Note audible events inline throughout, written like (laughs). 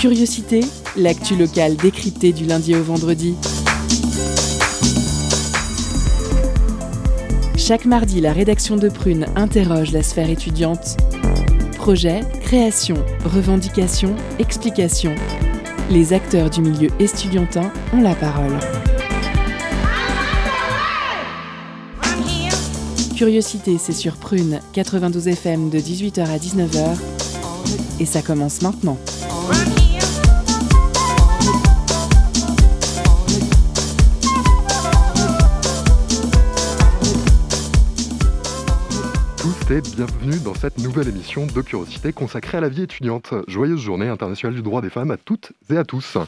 Curiosité, l'actu locale décryptée du lundi au vendredi. Chaque mardi, la rédaction de Prune interroge la sphère étudiante. Projet, création, revendication, explication. Les acteurs du milieu estudiantin ont la parole. Curiosité, c'est sur Prune, 92 FM de 18h à 19h. Et ça commence maintenant. Bienvenue dans cette nouvelle émission de Curiosité consacrée à la vie étudiante. Joyeuse journée internationale du droit des femmes à toutes et à tous.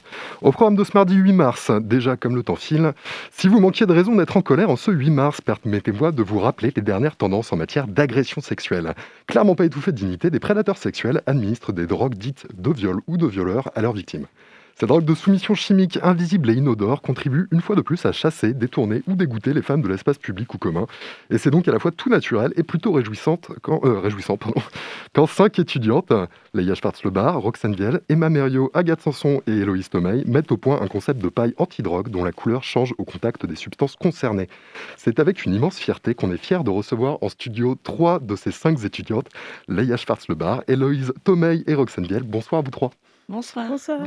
Au programme de ce mardi 8 mars, déjà comme le temps file, si vous manquiez de raison d'être en colère en ce 8 mars, permettez-moi de vous rappeler les dernières tendances en matière d'agression sexuelle. Clairement pas étouffée de dignité, des prédateurs sexuels administrent des drogues dites de viol ou de violeurs à leurs victimes. Ces drogues de soumission chimique invisible et inodore contribuent une fois de plus à chasser, détourner ou dégoûter les femmes de l'espace public ou commun. Et c'est donc à la fois tout naturel et plutôt réjouissante quand, euh, réjouissant pardon, (laughs) quand cinq étudiantes, Leia Schwartz-Lebar, Roxane Viel, Emma Merio, Agathe Sanson et Héloïse Tomei, mettent au point un concept de paille anti-drogue dont la couleur change au contact des substances concernées. C'est avec une immense fierté qu'on est fier de recevoir en studio trois de ces cinq étudiantes, Leia Schwartz-Lebar, Héloïse Tomei et Roxane Viel. Bonsoir à vous trois. Bonsoir. Bonsoir.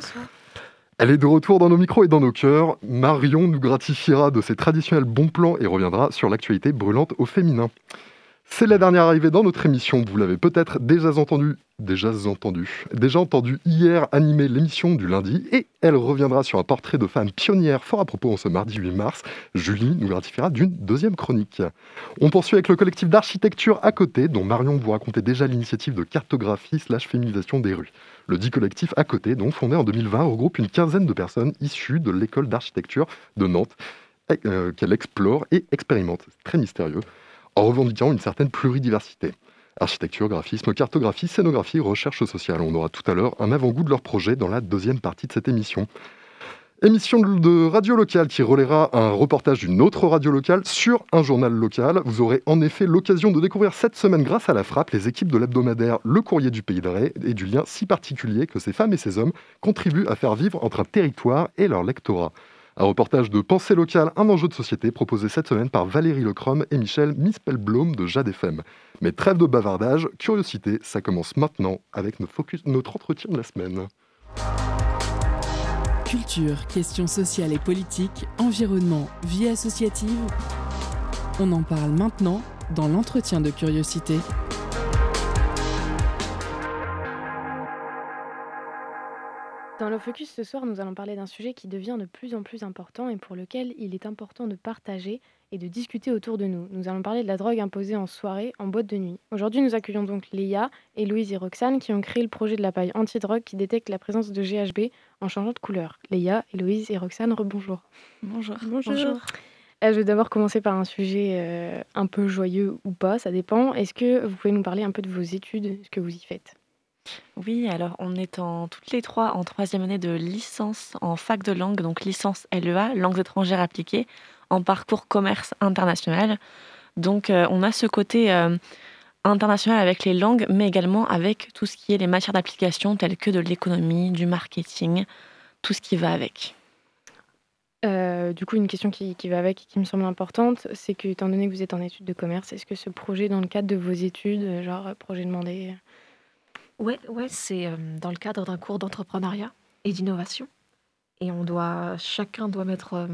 Elle est de retour dans nos micros et dans nos cœurs. Marion nous gratifiera de ses traditionnels bons plans et reviendra sur l'actualité brûlante au féminin. C'est la dernière arrivée dans notre émission. Vous l'avez peut-être déjà entendu, déjà entendu, déjà entendu hier animer l'émission du lundi et elle reviendra sur un portrait de femme pionnière fort à propos en ce mardi 8 mars. Julie nous gratifiera d'une deuxième chronique. On poursuit avec le collectif d'architecture à côté dont Marion vous racontait déjà l'initiative de cartographie slash féminisation des rues. Le dit collectif à côté, donc fondé en 2020, regroupe une quinzaine de personnes issues de l'école d'architecture de Nantes euh, qu'elle explore et expérimente. Très mystérieux en revendiquant une certaine pluridiversité. Architecture, graphisme, cartographie, scénographie, recherche sociale. On aura tout à l'heure un avant-goût de leur projet dans la deuxième partie de cette émission. Émission de radio locale qui relaiera un reportage d'une autre radio locale sur un journal local. Vous aurez en effet l'occasion de découvrir cette semaine, grâce à la frappe, les équipes de l'hebdomadaire Le Courrier du Pays de Ré et du lien si particulier que ces femmes et ces hommes contribuent à faire vivre entre un territoire et leur lectorat. Un reportage de Pensée locale, un enjeu de société proposé cette semaine par Valérie Lecrom et Michel Mispelblom de Jade FM. Mais trêve de bavardage, curiosité, ça commence maintenant avec notre, entretien de la semaine. Culture, questions sociales et politiques, environnement, vie associative. On en parle maintenant dans l'entretien de curiosité. Dans le focus ce soir, nous allons parler d'un sujet qui devient de plus en plus important et pour lequel il est important de partager et de discuter autour de nous. Nous allons parler de la drogue imposée en soirée, en boîte de nuit. Aujourd'hui, nous accueillons donc Léa, Louise et Roxane qui ont créé le projet de la paille anti-drogue qui détecte la présence de GHB en changeant de couleur. Léa, Louise et Roxane, rebonjour. Bonjour. Bonjour. Euh, je vais d'abord commencer par un sujet euh, un peu joyeux ou pas, ça dépend. Est-ce que vous pouvez nous parler un peu de vos études, ce que vous y faites? Oui, alors on est en, toutes les trois en troisième année de licence en fac de langue, donc licence LEA, langues étrangères appliquées, en parcours commerce international. Donc euh, on a ce côté euh, international avec les langues, mais également avec tout ce qui est les matières d'application telles que de l'économie, du marketing, tout ce qui va avec. Euh, du coup, une question qui, va avec et qui me semble importante, c'est que, étant donné que vous êtes en études de commerce, est-ce que ce projet, dans le cadre de vos études, genre projet demandé, Ouais, ouais, c'est euh, dans le cadre d'un cours d'entrepreneuriat et d'innovation. Et on doit, chacun doit mettre euh,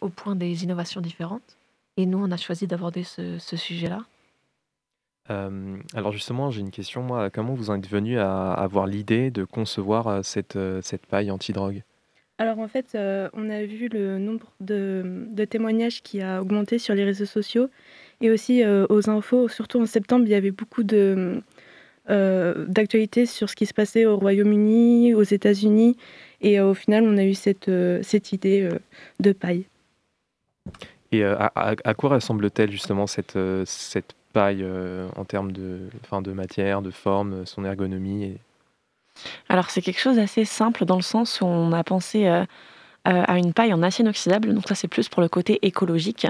au point des innovations différentes. Et nous, on a choisi d'aborder ce, ce sujet-là. Euh, alors justement, j'ai une question, moi. Comment vous en êtes venu à avoir l'idée de concevoir cette, cette paille anti-drogue? Alors en fait, euh, on a vu le nombre de, de témoignages qui a augmenté sur les réseaux sociaux et aussi euh, aux infos. Surtout en septembre, il y avait beaucoup de euh, d'actualités sur ce qui se passait au Royaume-Uni, aux États-Unis, et euh, au final, on a eu cette, euh, cette idée euh, de paille. Et euh, à, quoi ressemble-t-elle justement cette, euh, cette paille euh, en termes de, enfin, de matière, de forme, son ergonomie et... Alors c'est quelque chose d'assez simple dans le sens où on a pensé euh, euh, à une paille en acier inoxydable, donc ça c'est plus pour le côté écologique,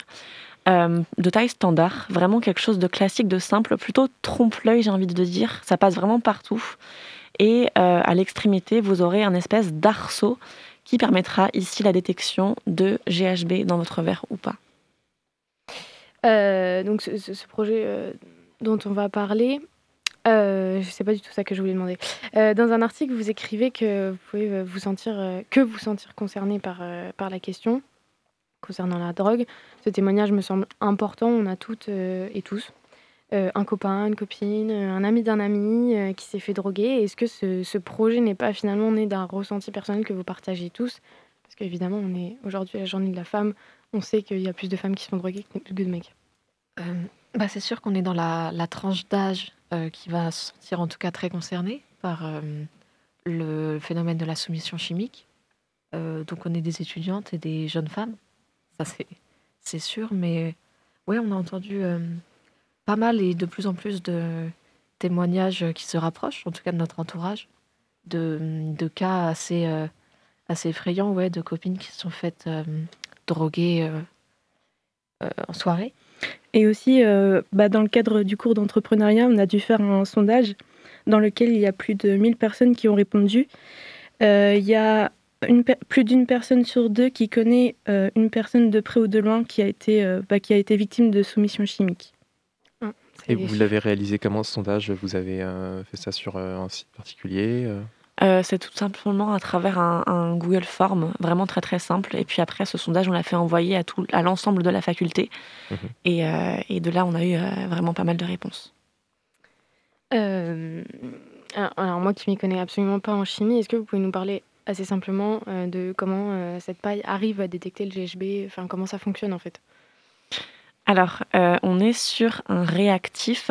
euh, de taille standard, vraiment quelque chose de classique, de simple, plutôt trompe-l'œil j'ai envie de dire, ça passe vraiment partout. Et à l'extrémité, vous aurez un espèce d'arceau qui permettra ici la détection de GHB dans votre verre ou pas. donc ce, projet dont on va parler, euh, je ne sais pas du tout ça que je voulais demander. Euh, dans un article, vous écrivez que vous pouvez euh, vous sentir, que vous sentir concerné par, par la question concernant la drogue. Ce témoignage me semble important. On a toutes et tous un copain, une copine, un ami d'un ami qui s'est fait droguer. Est-ce que ce, projet n'est pas finalement né d'un ressenti personnel que vous partagez tous? Parce qu'évidemment, on est aujourd'hui la journée de la femme. On sait qu'il y a plus de femmes qui se font droguer que de mecs. bah c'est sûr qu'on est dans la, tranche d'âge euh, qui va se sentir en tout cas très concerné par euh, le phénomène de la soumission chimique. Euh, donc on est des étudiantes et des jeunes femmes, c'est sûr, mais oui, on a entendu pas mal et de plus en plus de témoignages qui se rapprochent, en tout cas de notre entourage, de, cas assez, assez effrayants, ouais, de copines qui se sont faites droguer en soirée. Et aussi, euh, bah, dans le cadre du cours d'entrepreneuriat, on a dû faire un sondage dans lequel il y a plus de 1000 personnes qui ont répondu. Euh, il y a une, plus d'une personne sur deux qui connaît euh, une personne de près ou de loin qui a été, bah, qui a été victime de soumission chimique. Ah, Et vous l'avez réalisé comment ce sondage? Vous avez fait ça sur un site particulier euh, c'est tout simplement à travers un, Google Form, vraiment très très simple. Et puis après, ce sondage, on l'a fait envoyer à, tout, à l'ensemble de la faculté. Mhm. Euh, et, de là, on a eu euh, vraiment pas mal de réponses. alors moi qui m'y connais absolument pas en chimie, est-ce que vous pouvez nous parler assez simplement de comment cette paille arrive à détecter le GHB, comment ça fonctionne en fait Alors, on est sur un réactif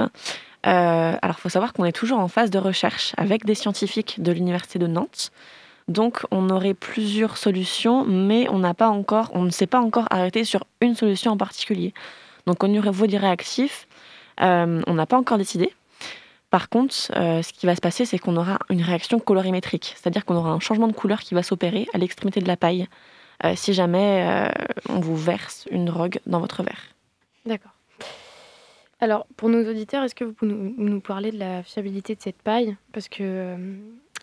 euh, alors, il faut savoir qu'on est toujours en phase de recherche avec des scientifiques de l'Université de Nantes. Donc, on aurait plusieurs solutions, mais on ne s'est pas encore arrêté sur une solution en particulier. Donc, au niveau des réactifs, euh, on n'a pas encore décidé. Par contre, euh, ce qui va se passer, c'est qu'on aura une réaction colorimétrique, c'est-à-dire qu'on aura un changement de couleur qui va s'opérer à l'extrémité de la paille si jamais on vous verse une drogue dans votre verre. D'accord. Alors, pour nos auditeurs, est-ce que vous pouvez nous, parler de la fiabilité de cette paille? Parce que, euh,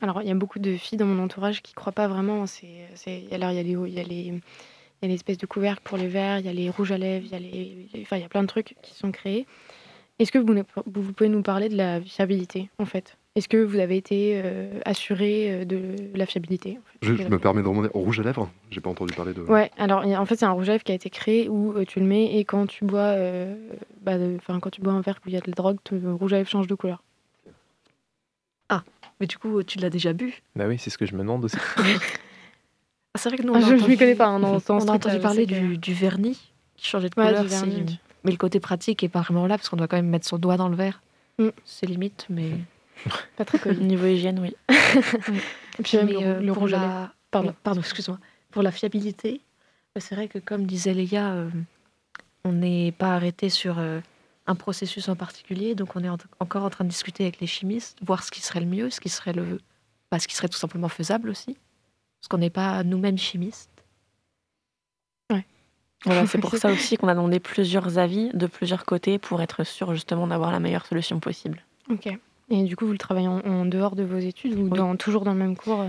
alors, il y a beaucoup de filles dans mon entourage qui ne croient pas vraiment. C'est, alors, il y a les, il y a les, l'espèce de couvercle pour les verres, il y a les rouges à lèvres, il y a les, enfin, il y a plein de trucs qui sont créés. Est-ce que vous, vous pouvez nous parler de la fiabilité, en fait? Est-ce que vous avez été euh, assuré euh, de la fiabilité Je, me permets de remonter au rouge à lèvres? J'ai pas entendu parler de. Ouais, alors en fait c'est un rouge à lèvres qui a été créé où euh, tu le mets et quand tu bois, bah, quand tu bois un verre où il y a de la drogue, le rouge à lèvres change de couleur. Ah, mais du coup tu l'as déjà bu? Bah oui, c'est ce que je me demande aussi. (laughs) Ah, c'est vrai que nous, ah, je ne m'y connais pas. Hein, on a entendu parler du, vernis qui changeait de couleur. Mais le côté pratique est pas vraiment là parce qu'on doit quand même mettre son doigt dans le verre. Mm. C'est limite, mais. (laughs) Pas très connu. Niveau hygiène, oui. (laughs) Et puis le, euh, rouge à Pardon, pardon excuse-moi. Pour la fiabilité, bah, c'est vrai que comme disait Léa, euh, on n'est pas arrêté sur euh, un processus en particulier, donc on est encore en train de discuter avec les chimistes, voir ce qui serait le mieux, ce qui serait le, bah, ce qui serait tout simplement faisable aussi, parce qu'on n'est pas nous-mêmes chimistes. Voilà, c'est pour ça aussi qu'on a demandé plusieurs avis de plusieurs côtés pour être sûr justement d'avoir la meilleure solution possible. Ok. Et du coup, vous le travaillez en, dehors de vos études ou dans, toujours dans le même cours euh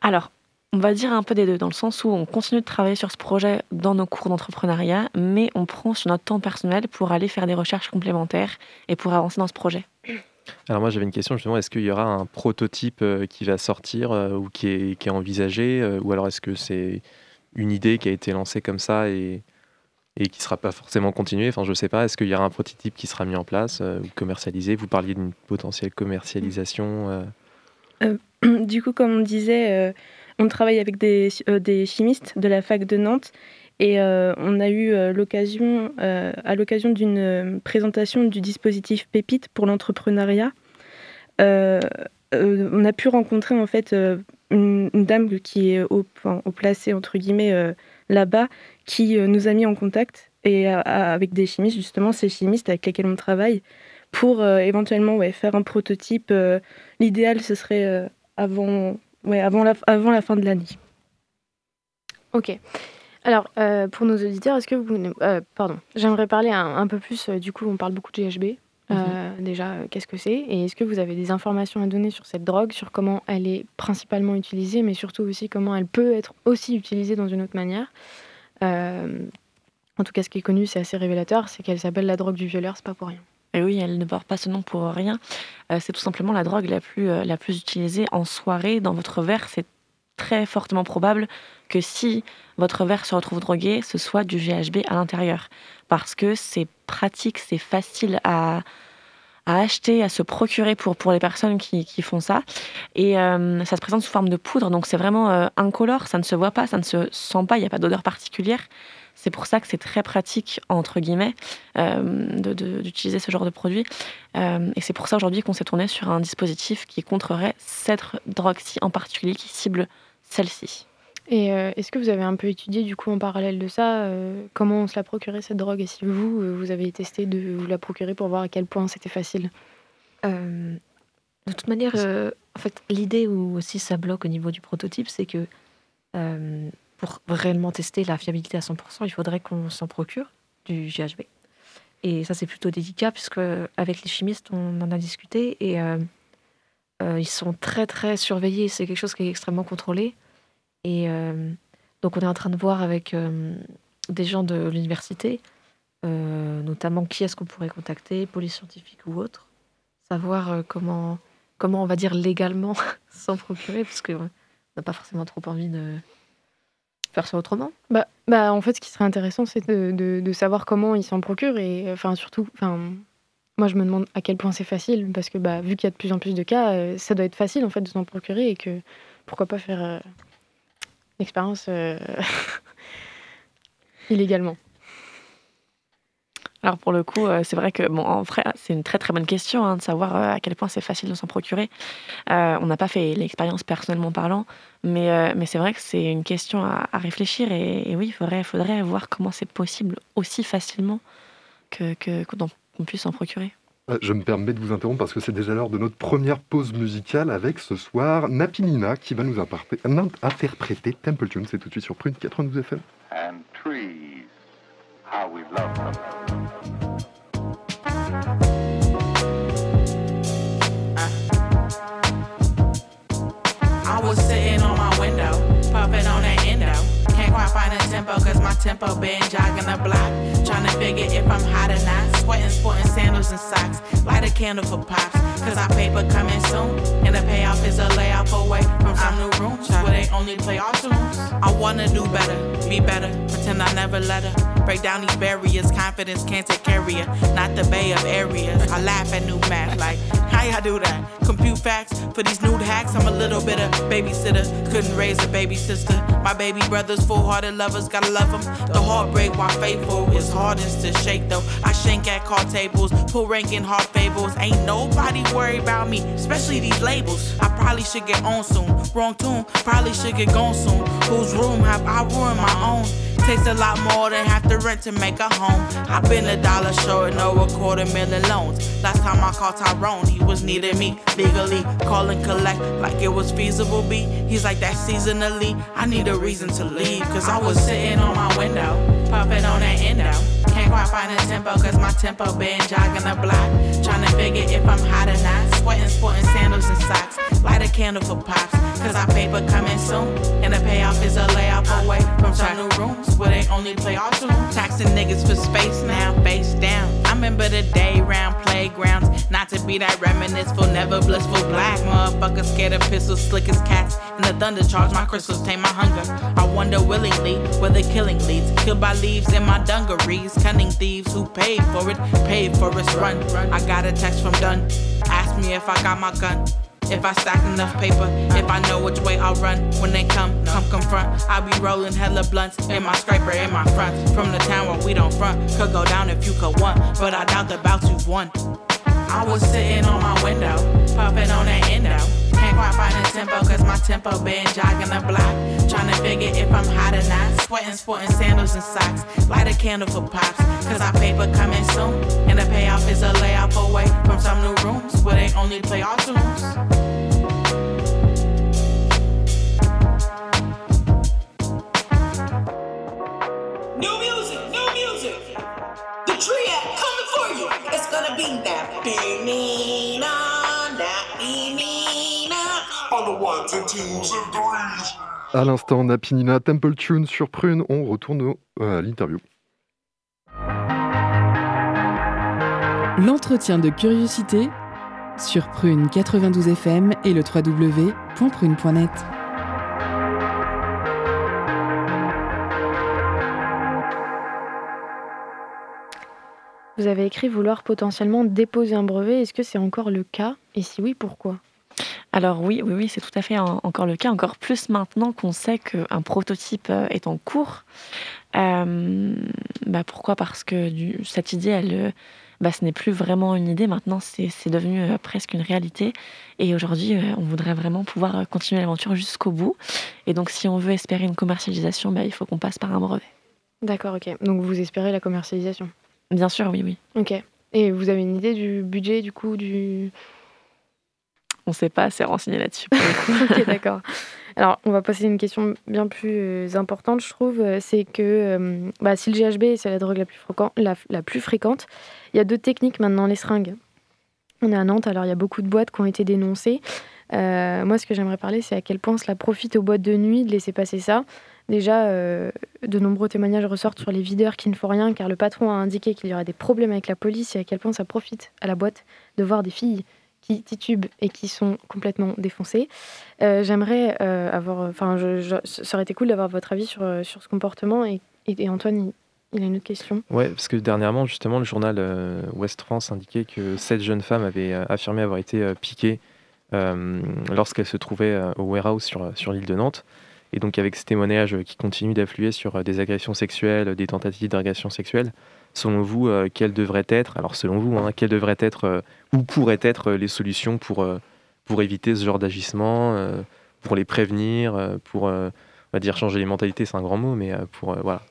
Alors, on va dire un peu des deux, dans le sens où on continue de travailler sur ce projet dans nos cours d'entrepreneuriat, mais on prend sur notre temps personnel pour aller faire des recherches complémentaires et pour avancer dans ce projet. Alors moi j'avais une question justement, est-ce qu'il y aura un prototype euh, qui va sortir euh, ou qui est, qui est envisagé, ou alors est-ce que c'est une idée qui a été lancée comme ça et, et qui ne sera pas forcément continué. Enfin, je ne sais pas, est-ce qu'il y aura un prototype qui sera mis en place euh, ou commercialisé? Vous parliez d'une potentielle commercialisation. Euh. Euh, (clears throat) du coup, comme on disait, on travaille avec des, des, chimistes de la fac de Nantes et on a eu l'occasion, à l'occasion d'une présentation du dispositif Pépite pour l'entrepreneuriat, on a pu rencontrer en fait une, dame qui est au, au placé entre guillemets là-bas qui euh, nous a mis en contact et euh, avec des chimistes, justement, ces chimistes avec lesquels on travaille, pour euh, éventuellement faire un prototype. L'idéal, ce serait avant, avant, la, fin de l'année. Ok. Alors, pour nos auditeurs, est-ce que vous... pardon, j'aimerais parler un, peu plus, du coup, on parle beaucoup de GHB. Mhm. déjà, qu'est-ce que c'est? Et est-ce que vous avez des informations à donner sur cette drogue, sur comment elle est principalement utilisée, mais surtout aussi comment elle peut être aussi utilisée dans une autre manière? En tout cas, ce qui est connu, c'est assez révélateur, c'est qu'elle s'appelle la drogue du violeur, c'est pas pour rien. Et oui, elle ne porte pas ce nom pour rien. c'est tout simplement la drogue la plus, la plus utilisée en soirée dans votre verre. C'est très fortement probable que si votre verre se retrouve drogué, ce soit du GHB à l'intérieur. Parce que c'est pratique, c'est facile à, acheter, à se procurer pour, pour les personnes qui, font ça. Et euh, ça se présente sous forme de poudre, donc c'est vraiment euh, incolore, ça ne se voit pas, ça ne se sent pas, il n'y a pas d'odeur particulière. C'est pour ça que c'est très pratique, entre guillemets, euh, d'utiliser ce genre de produit. et c'est pour ça aujourd'hui qu'on s'est tourné sur un dispositif qui contrerait cette drogue-ci en particulier, qui cible celle-ci. Et euh, est-ce que vous avez un peu étudié du coup en parallèle de ça euh, comment on se la procurait cette drogue? Et si vous, euh, vous avez testé de vous la procurer pour voir à quel point c'était facile? De toute manière, en fait, l'idée où aussi ça bloque au niveau du prototype, c'est que pour réellement tester la fiabilité à 100%, il faudrait qu'on s'en procure du GHB. Et ça, c'est plutôt délicat puisque avec les chimistes, on en a discuté et ils sont très très surveillés. C'est quelque chose qui est extrêmement contrôlé. Et euh, donc, on est en train de voir avec euh, des gens de l'université, euh, notamment qui est-ce qu'on pourrait contacter, police scientifique ou autre, savoir comment, comment on va dire légalement (laughs) s'en procurer, parce qu'on n'a pas forcément trop envie de faire ça autrement. Bah, bah, en fait, ce qui serait intéressant, c'est de, de, savoir comment ils s'en procurent et enfin surtout, enfin, moi je me demande à quel point c'est facile parce que bah, vu qu'il y a de plus en plus de cas, ça doit être facile en fait de s'en procurer et que pourquoi pas faire expérience euh, (laughs) illégalement alors pour le coup, euh, c'est vrai que bon, en vrai, c'est une très très bonne question hein, de savoir euh, à quel point c'est facile de s'en procurer. on n'a pas fait l'expérience personnellement parlant, mais, mais c'est vrai que c'est une question à, réfléchir et, oui, il faudrait, faudrait voir comment c'est possible aussi facilement que qu'on puisse s'en procurer. Euh, je me permets de vous interrompre parce que c'est déjà l'heure de notre première pause musicale avec ce soir Napinina qui va nous interpréter Temple Tune. C'est tout de suite sur Prune 92 FM. And trees, how we love them. Tempo, cause my tempo been jogging the block. Trying to figure if I'm hot or not. Sweating, sporting sandals and socks. Light a candle for pops, cause our paper coming soon. And the payoff is a layoff away from some new they only play our tunes. I wanna do better, be better, pretend I never let her. Break down these barriers, confidence can't take care of you. Not the bay of areas. I laugh at new math, like, how y'all do that? Compute facts for these nude hacks. I'm a little bit of babysitter, couldn't raise a baby sister. My baby brothers, full hearted lovers, gotta love them. The heartbreak while faithful is hardest to shake though. I shank at card tables, pull ranking hard fables. Ain't nobody worried about me, especially these labels. I probably should get on soon. Wrong tune, probably should get gone soon. Whose room have I ruined my own? Takes a lot more than half the rent to make a home. I've been a dollar short, no a quarter million loans. Last time I called Tyrone, he was needing me legally. Call and collect like it was feasible, B. He's like that seasonally. I need a reason to leave, cause I was sitting on my window, puffing on that endo. Quite find a tempo, cause my tempo been jogging the block. Trying to figure if I'm hot or not. Sweating, sporting sandals and socks. Light a candle for pops, cause our paper coming soon. And the payoff is a layoff away from some new rooms where they only play our tunes. Taxing niggas for space now, face down. Remember the day round playgrounds. Not to be that reminisceful, never blissful black motherfucker scared of pistols, slick as cats. And the thunder charge my crystals, tame my hunger. I wonder willingly where the killing leads. Killed by leaves in my dungarees. Cunning thieves who paid for it, paid for its run. I got a text from Dunn. Asked me if I got my gun. If I stack enough paper, if I know which way I'll run when they come, come confront. I be rolling hella blunts in my scraper in my front. From the town where we don't front, could go down if you could want, but I doubt the bouts you've won. I was sitting on my window, puffing on that endo. Can't quite find a tempo, cause my tempo been jogging the block. Trying to figure if I'm hot or not. Sweating, sporting sandals and socks. Light candle for pops, cause our paper coming soon. And the payoff is a layoff away from some new rooms where they only play our tunes. New music, new music. The trio coming for you. It's gonna be À l'instant, Napinina Temple Tune sur Prune, on retourne à l'interview. L'entretien de curiosité sur Prune 92 FM et le www.prune.net. Vous avez écrit vouloir potentiellement déposer un brevet. Est-ce que c'est encore le cas? Et si oui, pourquoi? Alors oui, oui, oui, c'est tout à fait encore le cas, encore plus maintenant qu'on sait qu'un prototype euh, est en cours. Euh, bah pourquoi? Parce que du, cette idée, elle, euh, bah, ce n'est plus vraiment une idée, maintenant c'est devenu presque une réalité. Et aujourd'hui, on voudrait vraiment pouvoir continuer l'aventure jusqu'au bout. Et donc si on veut espérer une commercialisation, bah, il faut qu'on passe par un brevet. D'accord, ok. Donc vous espérez la commercialisation? Bien sûr, oui, oui. Ok. Et vous avez une idée du budget, du coup, du on ne s'est pas assez renseigné là-dessus. (laughs) ok, d'accord. Alors, on va passer à une question bien plus euh, importante, je trouve. Euh, c'est que euh, bah, si le GHB, c'est la drogue la plus, fréquente, il y a deux techniques maintenant, les seringues. On est à Nantes, alors il y a beaucoup de boîtes qui ont été dénoncées. moi, ce que j'aimerais parler, c'est à quel point cela profite aux boîtes de nuit de laisser passer ça. Déjà, de nombreux témoignages ressortent sur les videurs qui ne font rien, car le patron a indiqué qu'il y aurait des problèmes avec la police et à quel point ça profite à la boîte de voir des filles qui titubent et qui sont complètement défoncés. Euh, j'aimerais euh, avoir, enfin, ça aurait été cool d'avoir votre avis sur, euh, sur ce comportement. Et, et, Antoine, il, a une autre question. Ouais, parce que dernièrement, justement, le journal Ouest France indiquait que sept jeunes femmes avaient affirmé avoir été piquées lorsqu'elles se trouvaient au warehouse sur, sur l'île de Nantes. Et donc, avec ces témoignages qui continuent d'affluer sur des agressions sexuelles, des tentatives d'agression sexuelle, selon vous, euh, quelles devraient être, alors selon vous, hein, quelles devraient être euh, ou pourraient être euh, les solutions pour, pour éviter ce genre d'agissement, pour les prévenir, pour, on va dire, changer les mentalités, c'est un grand mot, mais pour, voilà.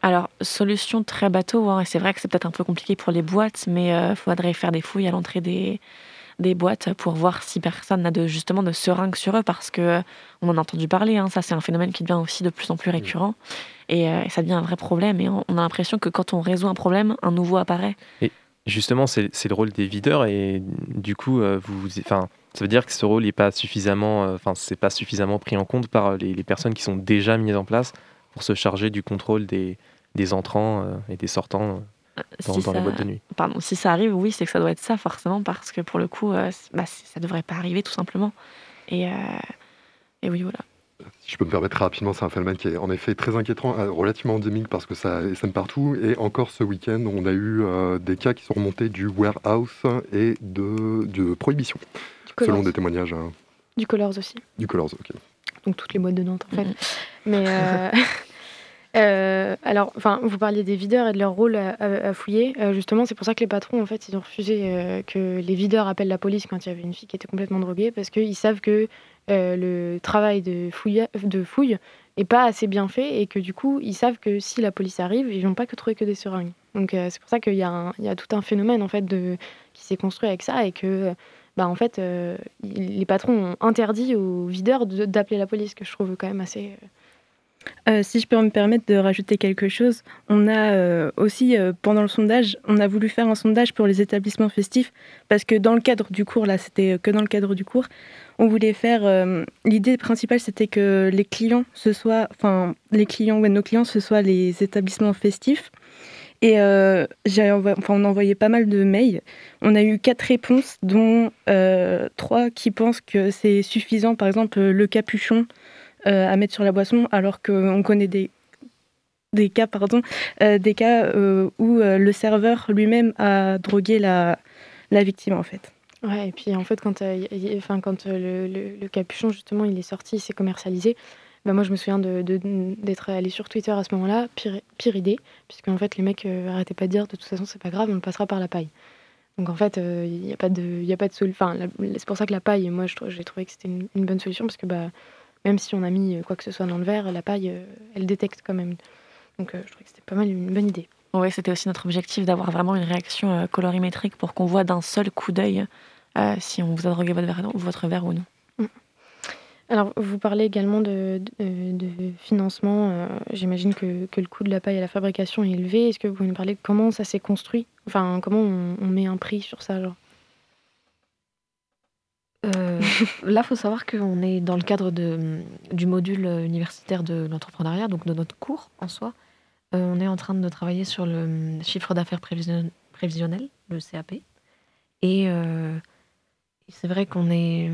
Alors, solution très bateau, hein, c'est vrai que c'est peut-être un peu compliqué pour les boîtes, mais il faudrait faire des fouilles à l'entrée des, des boîtes pour voir si personne n'a de, justement de seringues sur eux, parce que on en a entendu parler, hein, ça c'est un phénomène qui devient aussi de plus en plus récurrent. Euh, et, ça devient un vrai problème. Et on, a l'impression que quand on résout un problème, un nouveau apparaît. Et justement, c'est le rôle des videurs. Et du coup, euh, vous, enfin, ça veut dire que ce rôle n'est pas suffisamment, euh, enfin, c'est pas suffisamment pris en compte par les, personnes qui sont déjà mises en place pour se charger du contrôle des, des entrants et des sortants. Dans, les boîtes de nuit. Pardon, si ça arrive, oui, c'est que ça doit être ça forcément, parce que pour le coup, bah, ça devrait pas arriver tout simplement. Et, et oui, voilà. Si je peux me permettre rapidement, c'est un phénomène qui est en effet très inquiétant, euh, relativement endémique parce que ça sème partout. Et encore ce week-end, on a eu euh, des cas qui sont remontés du warehouse et de, de prohibition, selon des témoignages. Hein. Du Colors aussi. Du Colors, ok. Donc toutes les boîtes de Nantes en fait. Mais (laughs) euh, alors, enfin, vous parliez des videurs et de leur rôle à, fouiller. justement, c'est pour ça que les patrons, en fait, ils ont refusé que les videurs appellent la police quand il y avait une fille qui était complètement droguée, parce qu'ils savent que euh, le travail de fouille, de est pas assez bien fait et que du coup, ils savent que si la police arrive, ils vont pas que trouver que des seringues. Donc euh, c'est pour ça qu'il y, a tout un phénomène en fait qui s'est construit avec ça et que bah, en fait, euh, les patrons ont interdit aux videurs d'appeler la police, que je trouve quand même assez... si je peux me permettre de rajouter quelque chose, on a aussi, pendant le sondage, on a voulu faire un sondage pour les établissements festifs, parce que dans le cadre du cours, là, c'était que dans le cadre du cours, on voulait faire. Euh, l'idée principale, c'était que les clients, ce soit, enfin, les clients, ouais, nos clients, ce soit les établissements festifs. Et euh, enfin, on a envoyé pas mal de mails. On a eu quatre réponses, dont euh, trois qui pensent que c'est suffisant. Par exemple, le capuchon à mettre sur la boisson, alors qu'on connaît des, des cas, pardon, des cas où le serveur lui-même a drogué la, la victime, en fait. Ouais, et puis en fait, quand, euh, enfin, quand euh, le, le, capuchon, justement, il est sorti, il s'est commercialisé, bah, moi je me souviens d'être de, allé sur Twitter à ce moment-là, pire, pire idée, puisque en fait les mecs euh, arrêtaient pas de dire de toute façon c'est pas grave, on passera par la paille. Donc en fait, il n'y a pas de, de solution. c'est pour ça que la paille, moi j'ai trouvé que c'était une, bonne solution, parce que bah, même si on a mis quoi que ce soit dans le verre, la paille, elle détecte quand même. Donc je trouvais que c'était pas mal une bonne idée. Oui, c'était aussi notre objectif d'avoir vraiment une réaction colorimétrique pour qu'on voit d'un seul coup d'œil euh, si on vous a drogué votre verre, votre verre ou non. Mm. Alors, vous parlez également de, de, financement. J'imagine que, que, le coût de la paille à la fabrication est élevé. Est-ce que vous pouvez nous parler de comment ça s'est construit? Enfin, comment on, on, met un prix sur ça genre? Euh, là, il faut savoir qu'on est dans le cadre du module universitaire de l'entrepreneuriat, donc de notre cours en soi. Euh, on est en train de travailler sur le chiffre d'affaires prévisionnel, le CAP. Et euh, c'est vrai qu'on est,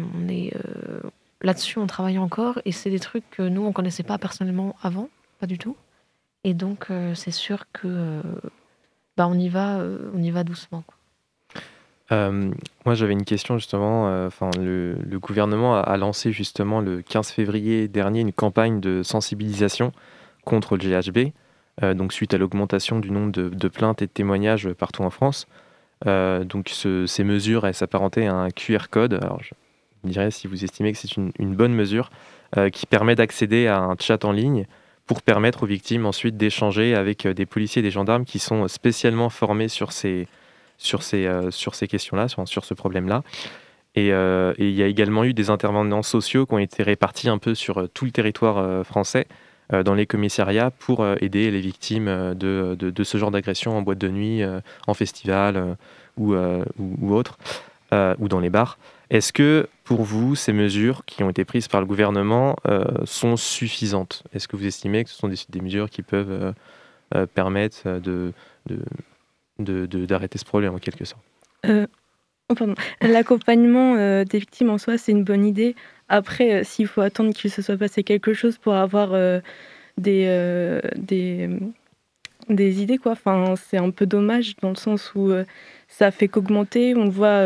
là-dessus, on travaille encore. Et c'est des trucs que nous, on ne connaissait pas personnellement avant, pas du tout. Et donc, c'est sûr que bah, on, y va, on y va doucement. Euh, moi, j'avais une question justement. Euh, enfin, le, gouvernement a, lancé justement le 15 février dernier une campagne de sensibilisation contre le GHB, euh, donc suite à l'augmentation du nombre de, plaintes et de témoignages partout en France. donc, ces mesures, elles s'apparentaient à un QR code. Alors, je dirais si vous estimez que c'est une, une, bonne mesure qui permet d'accéder à un chat en ligne pour permettre aux victimes ensuite d'échanger avec des policiers et des gendarmes qui sont spécialement formés sur ces sur ces, euh, sur ces questions-là, sur, sur, ce problème-là. Euh, et, il y a également eu des intervenants sociaux qui ont été répartis un peu sur euh, tout le territoire français dans les commissariats pour aider les victimes de, de, ce genre d'agression en boîte de nuit, en festival ou, ou, autre, ou dans les bars. Est-ce que pour vous, ces mesures qui ont été prises par le gouvernement sont suffisantes? Est-ce que vous estimez que ce sont des, mesures qui peuvent permettre de, d'arrêter ce problème en quelque sorte. Euh, oh, L'accompagnement euh, des victimes en soi, c'est une bonne idée. Après, euh, s'il faut attendre qu'il se soit passé quelque chose pour avoir des, des, des, idées, quoi. Enfin, c'est un peu dommage dans le sens où ça fait qu'augmenter. On voit,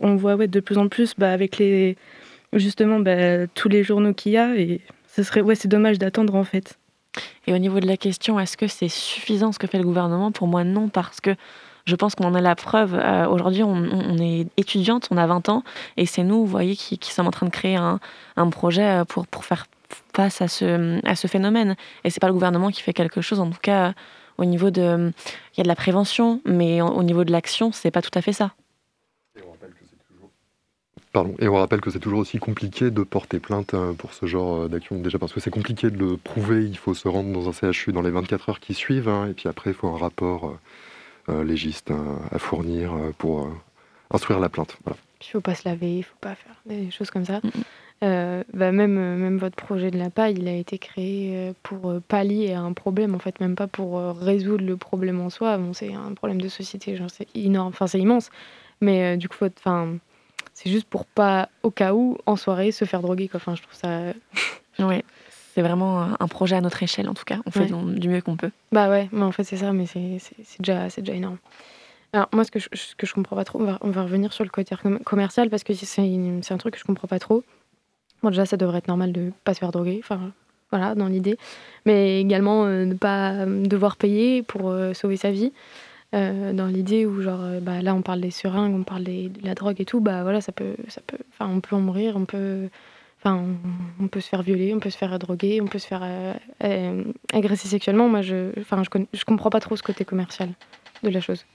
on voit ouais, de plus en plus bah, avec les, justement bah, tous les journaux qu'il y a. Et ce serait, ouais, c'est dommage d'attendre en fait. Et au niveau de la question, est-ce que c'est suffisant ce que fait le gouvernement? Pour moi, non, parce que je pense qu'on en a la preuve. Euh, aujourd'hui, on, est étudiante, on a 20 ans, et c'est nous, vous voyez, qui, sommes en train de créer un, projet euh, pour, faire face à ce, à ce phénomène. Et c'est pas le gouvernement qui fait quelque chose, en tout cas, au niveau de. Il y a de la prévention, mais au niveau de l'action, c'est pas tout à fait ça. Pardon. Et on rappelle que c'est toujours aussi compliqué de porter plainte euh, pour ce genre euh, d'action. Déjà parce que c'est compliqué de le prouver, il faut se rendre dans un CHU dans les 24 heures qui suivent, hein, et puis après il faut un rapport euh, légiste hein, à fournir pour instruire la plainte. Voilà. Il ne faut pas se laver, il ne faut pas faire des choses comme ça. bah même, même votre projet de la paille, il a été créé pour pallier à un problème, en fait, même pas pour résoudre le problème en soi. Bon, c'est un problème de société, c'est énorme, enfin c'est immense. Mais du coup, enfin c'est juste pour pas, au cas où, en soirée, se faire droguer. Quoi. Enfin, je trouve ça. (laughs) oui, c'est vraiment un projet à notre échelle, en tout cas. On fait du mieux qu'on peut. Bah ouais, mais en fait, c'est ça, mais c'est déjà, déjà énorme. Alors, moi, ce que je, ce que je comprends pas trop, on va, on va revenir sur le côté commercial parce que c'est un truc que je comprends pas trop. Bon, déjà, ça devrait être normal de pas se faire droguer. Enfin, voilà, dans l'idée. Mais également, euh, ne pas devoir payer pour euh, sauver sa vie. Euh, dans l'idée où genre euh, bah, là on parle des seringues, on parle de la drogue et tout, bah voilà ça peut ça peut enfin on peut en mourir, on peut enfin on, peut se faire violer, on peut se faire droguer, on peut se faire euh, agresser sexuellement. Moi je enfin je, je comprends pas trop ce côté commercial de la chose.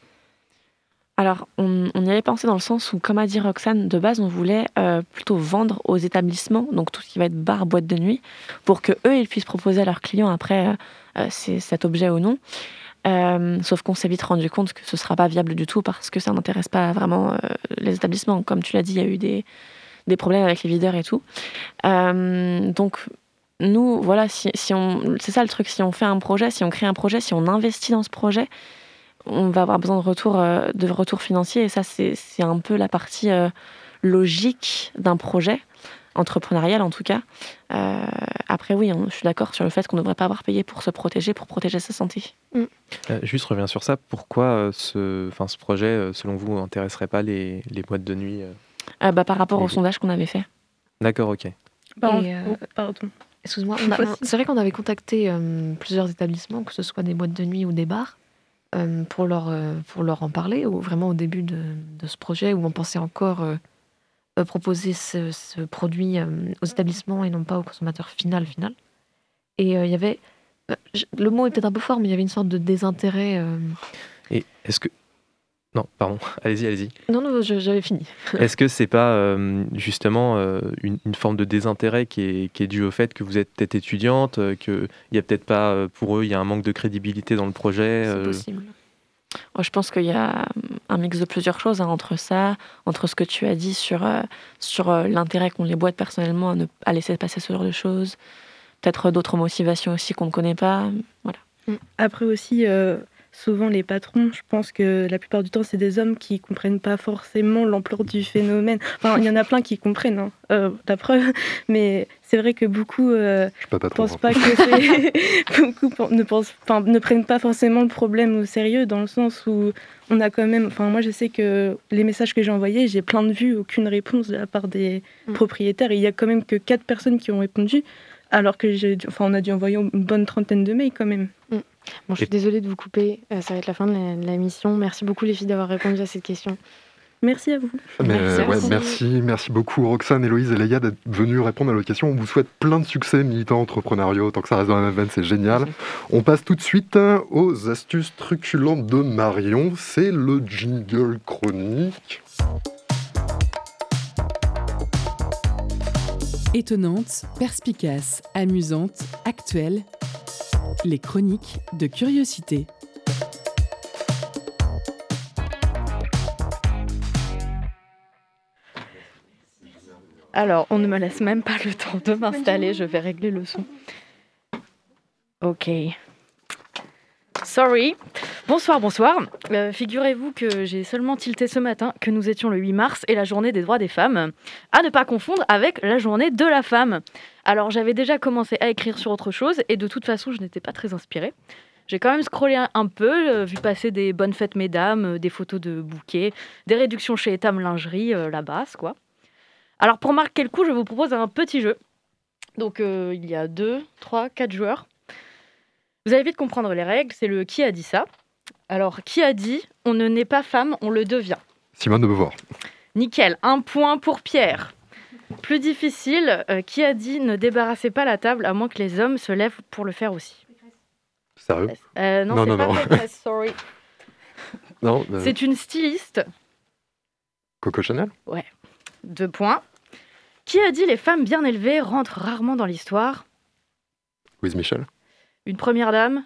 Alors, on, y avait pensé dans le sens où, comme a dit Roxane, de base, on voulait plutôt vendre aux établissements, donc tout ce qui va être bar, boîte de nuit, pour que eux, ils puissent proposer à leurs clients après cet objet ou non. Euh, sauf qu'on s'est vite rendu compte que ce ne sera pas viable du tout parce que ça n'intéresse pas vraiment euh, les établissements. Comme tu l'as dit, il y a eu des, des, problèmes avec les videurs et tout. Euh, donc, nous, voilà, si, si on, c'est ça le truc, si on fait un projet, si on crée un projet, si on investit dans ce projet, on va avoir besoin de retour, de retour financier. Et ça, c'est, c'est un peu la partie logique d'un projet entrepreneurial en tout cas. Euh, après, oui, je suis d'accord sur le fait qu'on ne devrait pas avoir payé pour se protéger, pour protéger sa santé. Mm. Euh, juste reviens sur ça. Pourquoi euh, ce, enfin, ce projet, selon vous, n'intéresserait pas les, les, boîtes de nuit bah, Par rapport au sondage qu'on avait fait. D'accord, ok. Pardon. pardon. Excuse-moi, (laughs) c'est vrai qu'on avait contacté plusieurs établissements, que ce soit des boîtes de nuit ou des bars, pour, leur, pour leur en parler, ou vraiment au début de, de ce projet, où on pensait encore euh, proposer ce, produit euh, aux établissements et non pas au consommateur final final. Et euh, il y avait, le mot est peut-être un peu fort, mais il y avait une sorte de désintérêt. Et est-ce que Non, pardon, (laughs) allez-y, allez-y. Non, non, j'avais fini. (laughs) Est-ce que c'est pas euh, justement euh, une, forme de désintérêt qui est, qui est due au fait que vous êtes peut-être étudiante, euh, qu'il n'y a peut-être pas, pour eux, il y a un manque de crédibilité dans le projet C'est possible. Je pense qu'il y a un mix de plusieurs choses hein, entre ça, entre ce que tu as dit sur, sur l'intérêt qu'ont les boîtes personnellement à, ne, à laisser passer ce genre de choses, peut-être d'autres motivations aussi qu'on ne connaît pas. Voilà. Après aussi, souvent les patrons, je pense que la plupart du temps, c'est des hommes qui comprennent pas forcément l'ampleur du phénomène. Enfin, il y en a plein qui comprennent, hein, euh, la preuve, mais c'est vrai que beaucoup euh, ne pensent pas que c'est. (laughs) beaucoup ne, pensent, ne prennent pas forcément le problème au sérieux, dans le sens où on a quand même. Enfin, moi, je sais que les messages que j'ai envoyés, j'ai plein de vues, aucune réponse de la part des mm. propriétaires. il y a quand même que quatre personnes qui ont répondu, alors que j'ai, enfin, on a dû envoyer une bonne trentaine de mails quand même. Mm. Bon, je suis désolée de vous couper, euh, ça va être la fin de la, mission. Merci beaucoup les filles d'avoir répondu à cette question. Merci à vous. merci, merci, beaucoup Roxane, Héloïse et Leia d'être venues répondre à notre question. On vous souhaite plein de succès militants entrepreneuriaux. Tant que ça reste dans la même veine, c'est génial. On passe tout de suite aux astuces truculentes de Marion. C'est le jingle chronique. Étonnante, perspicace, amusante, actuelle, les chroniques de curiosité. Alors, on ne me laisse même pas le temps de m'installer, je vais régler le son. Ok. Sorry. Bonsoir, bonsoir. Euh, figurez-vous que j'ai seulement tilté ce matin que nous étions le 8 mars et la journée des droits des femmes, à ne pas confondre avec la journée de la femme. Alors j'avais déjà commencé à écrire sur autre chose et de toute façon je n'étais pas très inspirée. J'ai quand même scrollé un, peu, euh, vu passer des bonnes fêtes mesdames, euh, des photos de bouquets, des réductions chez Etam Lingerie, la basse quoi. Alors pour marquer le coup, je vous propose un petit jeu. Donc il y a deux, trois, quatre joueurs. Vous allez vite comprendre les règles, c'est le qui a dit ça. Alors, qui a dit on ne naît pas femme, on le devient Simone de Beauvoir. Nickel, un point pour Pierre. Plus difficile, euh, qui a dit ne débarrassez pas la table à moins que les hommes se lèvent pour le faire aussi Sérieux? Euh, Non, non. (laughs) sorry. Non, euh, C'est une styliste. Coco Chanel? Ouais. Deux points. Qui a dit les femmes bien élevées rentrent rarement dans l'histoire? Louise Michel. Une première dame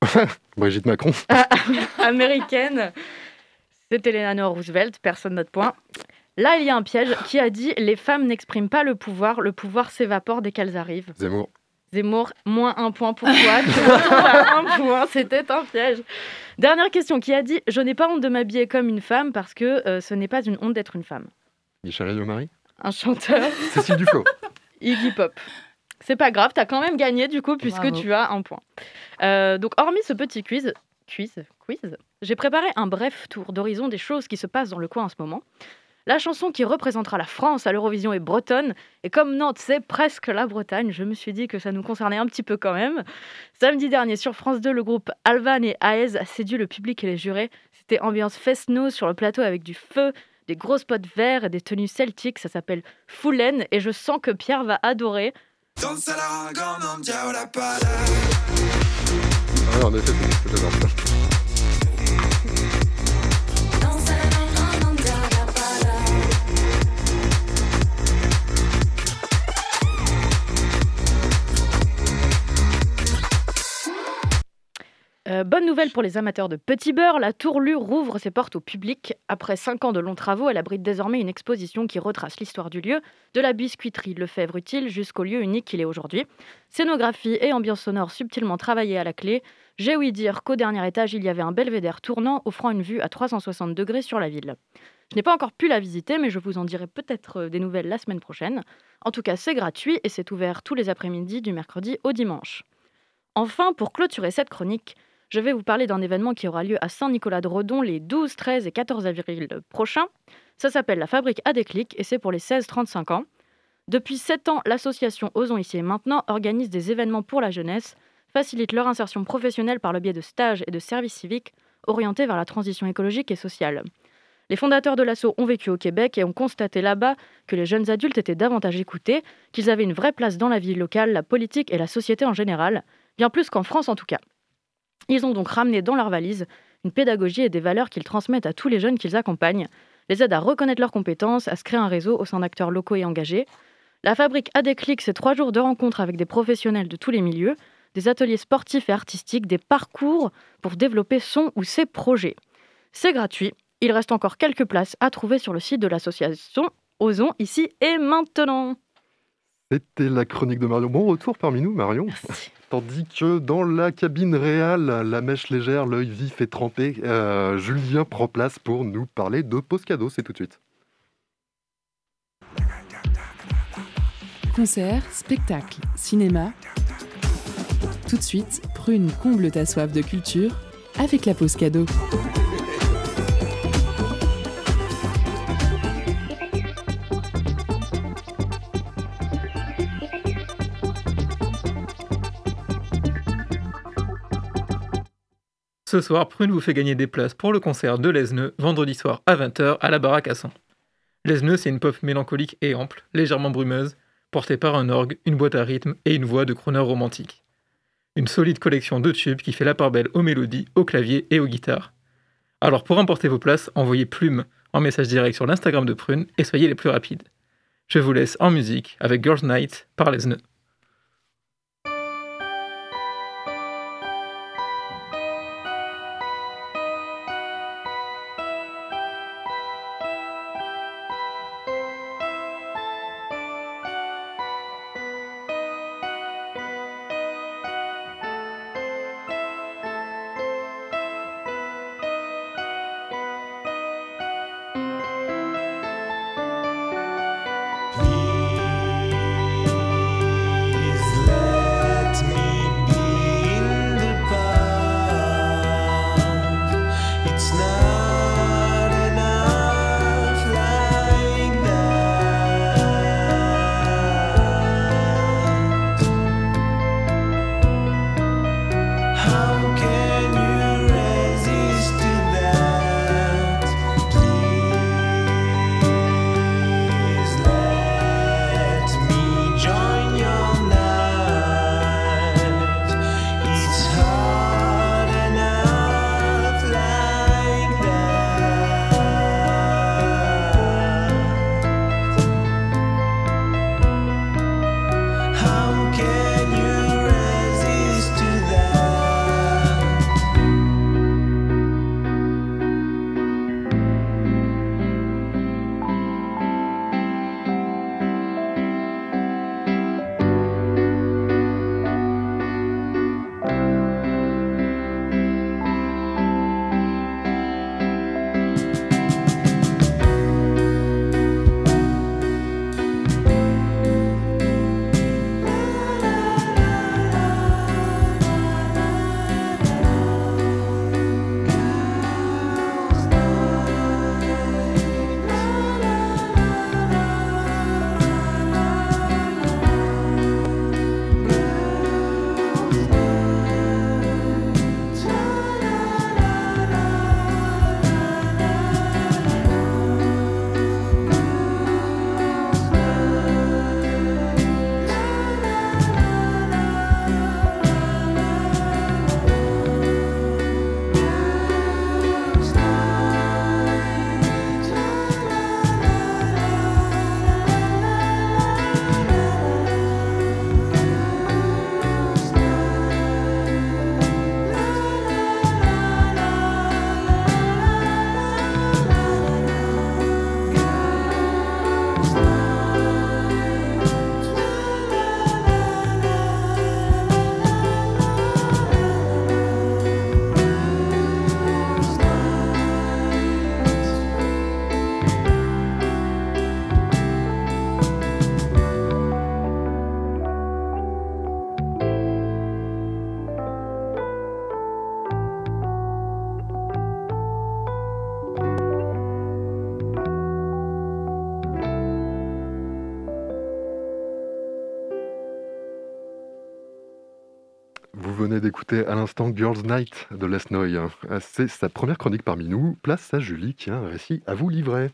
(laughs) Brigitte Macron. (laughs) américaine. C'est Eleanor Roosevelt, personne notre point. Là, il y a un piège qui a dit les femmes n'expriment pas le pouvoir, le pouvoir s'évapore dès qu'elles arrivent. Zemmour. Zemmour, moins un point pour toi. un point, c'était un piège. Dernière question qui a dit je n'ai pas honte de m'habiller comme une femme parce que euh, ce n'est pas une honte d'être une femme. Michel Marie. Un chanteur. Cécile Duflo. Iggy Pop. C'est pas grave, t'as quand même gagné du coup puisque tu as un point. Euh, donc hormis ce petit quiz, quiz, quiz, j'ai préparé un bref tour d'horizon des choses qui se passent dans le coin en ce moment. La chanson qui représentera la France à l'Eurovision est bretonne, et comme Nantes c'est presque la Bretagne, je me suis dit que ça nous concernait un petit peu quand même. Samedi dernier sur France 2, le groupe Alvan et Aez a séduit le public et les jurés. C'était ambiance fest sur le plateau avec du feu, des grosses potes verts et des tenues celtiques, ça s'appelle Foulen, et je sens que Pierre va adorer. Ah, en effet, Euh, bonne nouvelle pour les amateurs de petit beurre, la Tourlure rouvre ses portes au public. Après cinq ans de longs travaux, elle abrite désormais une exposition qui retrace l'histoire du lieu, de la biscuiterie Lefebvre utile jusqu'au lieu unique qu'il est aujourd'hui. Scénographie et ambiance sonore subtilement travaillées à la clé. J'ai ouï dire qu'au dernier étage, il y avait un belvédère tournant offrant une vue à 360 degrés sur la ville. Je n'ai pas encore pu la visiter, mais je vous en dirai peut-être euh, des nouvelles la semaine prochaine. En tout cas, c'est gratuit et c'est ouvert tous les après-midi du mercredi au dimanche. Enfin, pour clôturer cette chronique, je vais vous parler d'un événement qui aura lieu à Saint-Nicolas-de-Redon les 12, 13 et 14 avril prochains. Ça s'appelle la Fabrique à déclic et c'est pour les 16-35 ans. Depuis 7 ans, l'association Osons ici et maintenant organise des événements pour la jeunesse, facilite leur insertion professionnelle par le biais de stages et de services civiques orientés vers la transition écologique et sociale. Les fondateurs de l'assaut ont vécu au Québec et ont constaté là-bas que les jeunes adultes étaient davantage écoutés, qu'ils avaient une vraie place dans la vie locale, la politique et la société en général, bien plus qu'en France en tout cas. Ils ont donc ramené dans leur valise une pédagogie et des valeurs qu'ils transmettent à tous les jeunes qu'ils accompagnent, les aident à reconnaître leurs compétences, à se créer un réseau au sein d'acteurs locaux et engagés. La fabrique a des clics, trois jours de rencontres avec des professionnels de tous les milieux, des ateliers sportifs et artistiques, des parcours pour développer son ou ses projets. C'est gratuit. Il reste encore quelques places à trouver sur le site de l'association Osons ici et maintenant. C'était la chronique de Marion. Bon retour parmi nous, Marion. (laughs) Tandis que dans la cabine réelle, la mèche légère, l'œil vif et trempé, euh, Julien prend place pour nous parler de pause cadeau. C'est tout de suite. Concert, spectacle, cinéma. Tout de suite, Prune comble ta soif de culture avec la pause cadeau. Ce soir, Prune vous fait gagner des places pour le concert de Lesneux, vendredi soir à 20h à la Baraque à 100. Lesneux, c'est une pop mélancolique et ample, légèrement brumeuse, portée par un orgue, une boîte à rythme et une voix de crooner romantique. Une solide collection de tubes qui fait la part belle aux mélodies, au clavier et aux guitares. Alors pour emporter vos places, envoyez Plume en message direct sur l'Instagram de Prune et soyez les plus rapides. Je vous laisse en musique avec Girls Night par Lesneux. d'écouter à l'instant Girls Night de Lesnoy. C'est sa première chronique parmi nous. Place à Julie qui a un récit à vous livrer.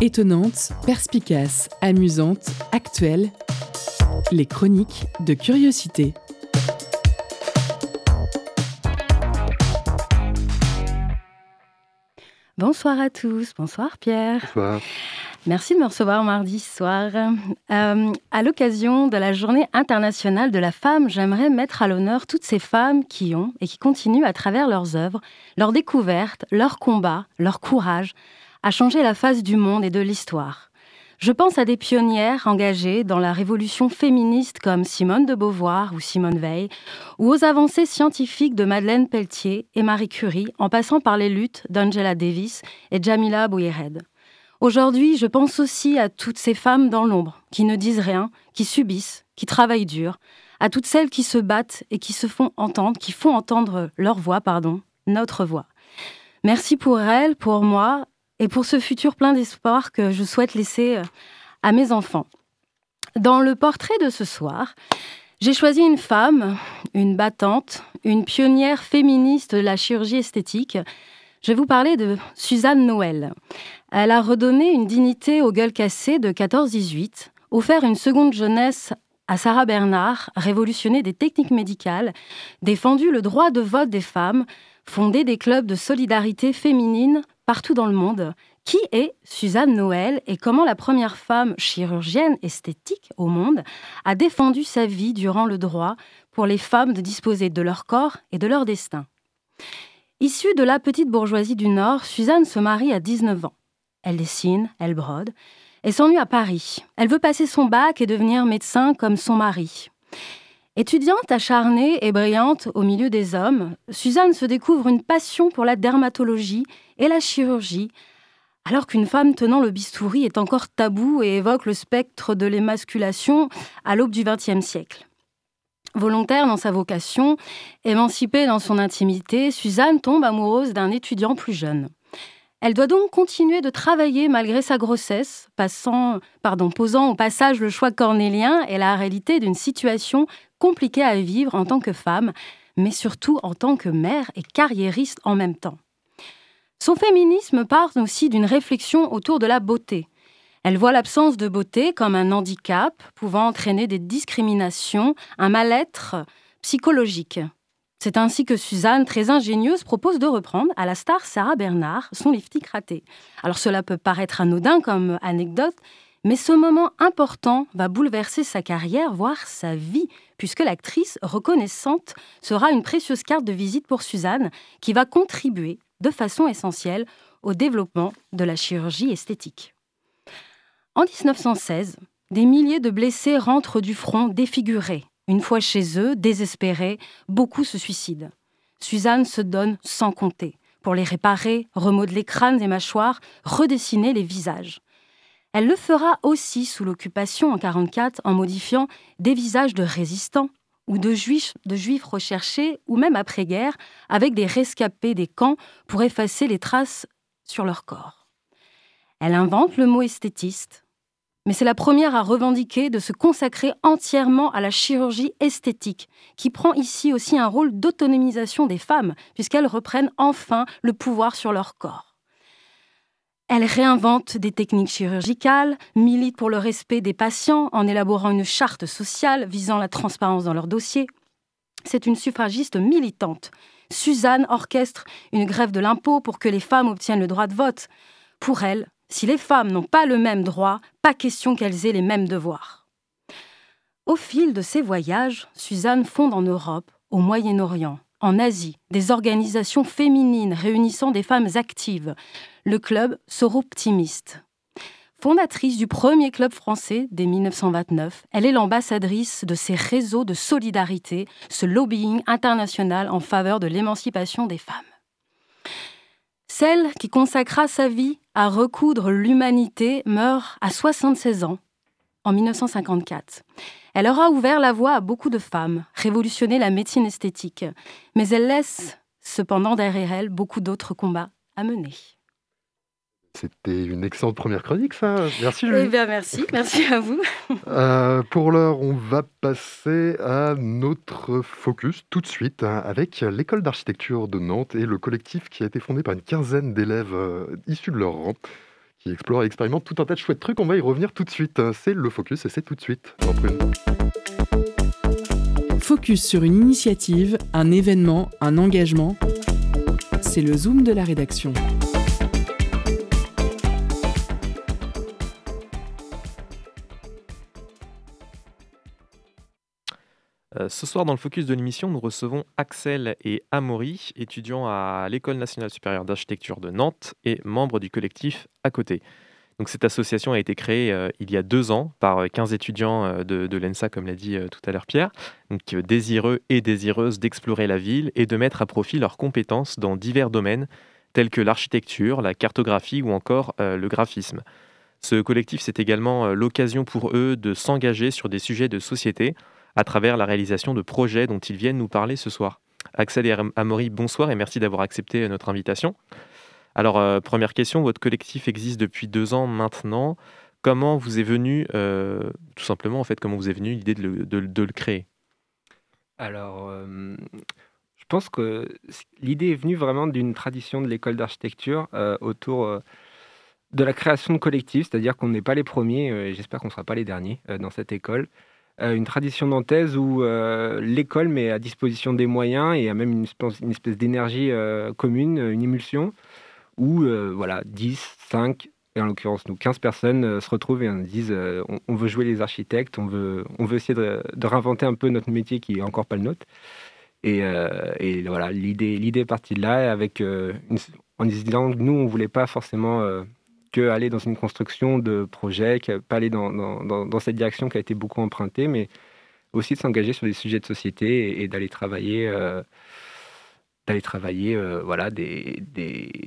Étonnante, perspicace, amusante, actuelle, les chroniques de curiosité. Bonsoir à tous, bonsoir Pierre. Bonsoir. Merci de me recevoir mardi soir. Euh, à l'occasion de la Journée internationale de la femme, j'aimerais mettre à l'honneur toutes ces femmes qui ont et qui continuent à travers leurs œuvres, leurs découvertes, leurs combats, leur courage, à changer la face du monde et de l'histoire. Je pense à des pionnières engagées dans la révolution féministe comme Simone de Beauvoir ou Simone Veil, ou aux avancées scientifiques de Madeleine Pelletier et Marie Curie, en passant par les luttes d'Angela Davis et Jamila Bouyered. Aujourd'hui, je pense aussi à toutes ces femmes dans l'ombre, qui ne disent rien, qui subissent, qui travaillent dur, à toutes celles qui se battent et qui se font entendre, qui font entendre leur voix, pardon, notre voix. Merci pour elles, pour moi et pour ce futur plein d'espoir que je souhaite laisser euh, à mes enfants. Dans le portrait de ce soir, j'ai choisi une femme, une battante, une pionnière féministe de la chirurgie esthétique. Je vais vous parler de Suzanne Noël. Elle a redonné une dignité aux gueules cassées de 14-18, offert une seconde jeunesse à Sarah Bernard, révolutionné des techniques médicales, défendu le droit de vote des femmes, fondé des clubs de solidarité féminine partout dans le monde. Qui est Suzanne Noël et comment la première femme chirurgienne esthétique au monde a défendu sa vie durant le droit pour les femmes de disposer de leur corps et de leur destin? Issue de la petite bourgeoisie du Nord, Suzanne se marie à 19 ans. Elle dessine, elle brode, et s'ennuie à Paris. Elle veut passer son bac et devenir médecin comme son mari. Étudiante acharnée et brillante au milieu des hommes, Suzanne se découvre une passion pour la dermatologie et la chirurgie, alors qu'une femme tenant le bistouri est encore tabou et évoque le spectre de l'émasculation à l'aube du XXe siècle. Volontaire dans sa vocation, émancipée dans son intimité, Suzanne tombe amoureuse d'un étudiant plus jeune. Elle doit donc continuer de travailler malgré sa grossesse, posant au passage le choix cornélien et la réalité d'une situation compliquée à vivre en tant que femme, mais surtout en tant que mère et carriériste en même temps. Son féminisme part aussi d'une réflexion autour de la beauté. Elle voit l'absence de beauté comme un handicap pouvant entraîner des discriminations, un mal-être psychologique. C'est ainsi que Suzanne, très ingénieuse, propose de reprendre, à la star Sarah Bernard, son lifting raté. Alors cela peut paraître anodin comme anecdote, mais ce moment important va bouleverser sa carrière, voire sa vie, puisque l'actrice reconnaissante sera une précieuse carte de visite pour Suzanne, qui va contribuer de façon essentielle au développement de la chirurgie esthétique. En 1916, des milliers de blessés rentrent du front défigurés, une fois chez eux, désespérés, beaucoup se suicident. Suzanne se donne sans compter pour les réparer, remodeler crânes et mâchoires, redessiner les visages. Elle le fera aussi sous l'occupation en 1944 en modifiant des visages de résistants ou de juifs, de juifs recherchés ou même après-guerre avec des rescapés des camps pour effacer les traces sur leur corps. Elle invente le mot esthétiste mais c'est la première à revendiquer de se consacrer entièrement à la chirurgie esthétique, qui prend ici aussi un rôle d'autonomisation des femmes, puisqu'elles reprennent enfin le pouvoir sur leur corps. Elle réinvente des techniques chirurgicales, milite pour le respect des patients en élaborant une charte sociale visant la transparence dans leurs dossiers. C'est une suffragiste militante. Suzanne orchestre une grève de l'impôt pour que les femmes obtiennent le droit de vote. Pour elle, si les femmes n'ont pas le même droit, pas question qu'elles aient les mêmes devoirs. Au fil de ses voyages, Suzanne fonde en Europe, au Moyen-Orient, en Asie, des organisations féminines réunissant des femmes actives, le club Soroptimiste. Fondatrice du premier club français dès 1929, elle est l'ambassadrice de ces réseaux de solidarité, ce lobbying international en faveur de l'émancipation des femmes. Celle qui consacra sa vie à recoudre l'humanité meurt à 76 ans, en 1954. Elle aura ouvert la voie à beaucoup de femmes, révolutionné la médecine esthétique, mais elle laisse cependant derrière elle beaucoup d'autres combats à mener. C'était une excellente première chronique, ça. Merci, Julie. Eh bien, merci. Merci à vous. (laughs) Euh, pour l'heure, on va passer à notre focus tout de suite hein, avec l'école d'architecture de Nantes et le collectif qui a été fondé par une quinzaine d'élèves euh, issus de leur rang qui explorent et expérimentent tout un tas de chouettes trucs. On va y revenir tout de suite. C'est le focus et c'est tout de suite. Focus sur une initiative, un événement, un engagement. C'est le zoom de la rédaction. Ce soir, dans le focus de l'émission, nous recevons Axel et Amaury, étudiants à l'École nationale supérieure d'architecture de Nantes et membres du collectif À côté. Cette association a été créée euh, il y a deux ans par 15 euh, étudiants de, l'ENSA, comme l'a dit tout à l'heure Pierre, désireux et désireuses d'explorer la ville et de mettre à profit leurs compétences dans divers domaines tels que l'architecture, la cartographie ou encore le graphisme. Ce collectif, c'est également l'occasion pour eux de s'engager sur des sujets de société à travers la réalisation de projets dont ils viennent nous parler ce soir. Axel et Amaury, bonsoir et merci d'avoir accepté notre invitation. Alors, euh, première question, votre collectif existe depuis deux ans maintenant. Comment vous est venu, euh, tout simplement, en fait, comment vous est venu l'idée de, le, créer? Alors, euh, je pense que l'idée est venue vraiment d'une tradition de l'école d'architecture autour de la création de collectifs, c'est-à-dire qu'on n'est pas les premiers, et j'espère qu'on ne sera pas les derniers dans cette école. Euh, une tradition nantaise où euh, l'école met à disposition des moyens et a même une espèce, d'énergie euh, commune, une émulsion, où voilà, 10, 5, et en l'occurrence nous 15 personnes se retrouvent et on disent on, veut jouer les architectes, on veut, on veut essayer de, réinventer un peu notre métier qui est encore pas le nôtre. Et, voilà, l'idée, est partie de là avec en disant que nous on voulait pas forcément aller dans une construction de projet, pas aller dans, dans, dans, cette direction qui a été beaucoup empruntée, mais aussi de s'engager sur des sujets de société et, d'aller travailler, euh, d'aller travailler euh, voilà, des,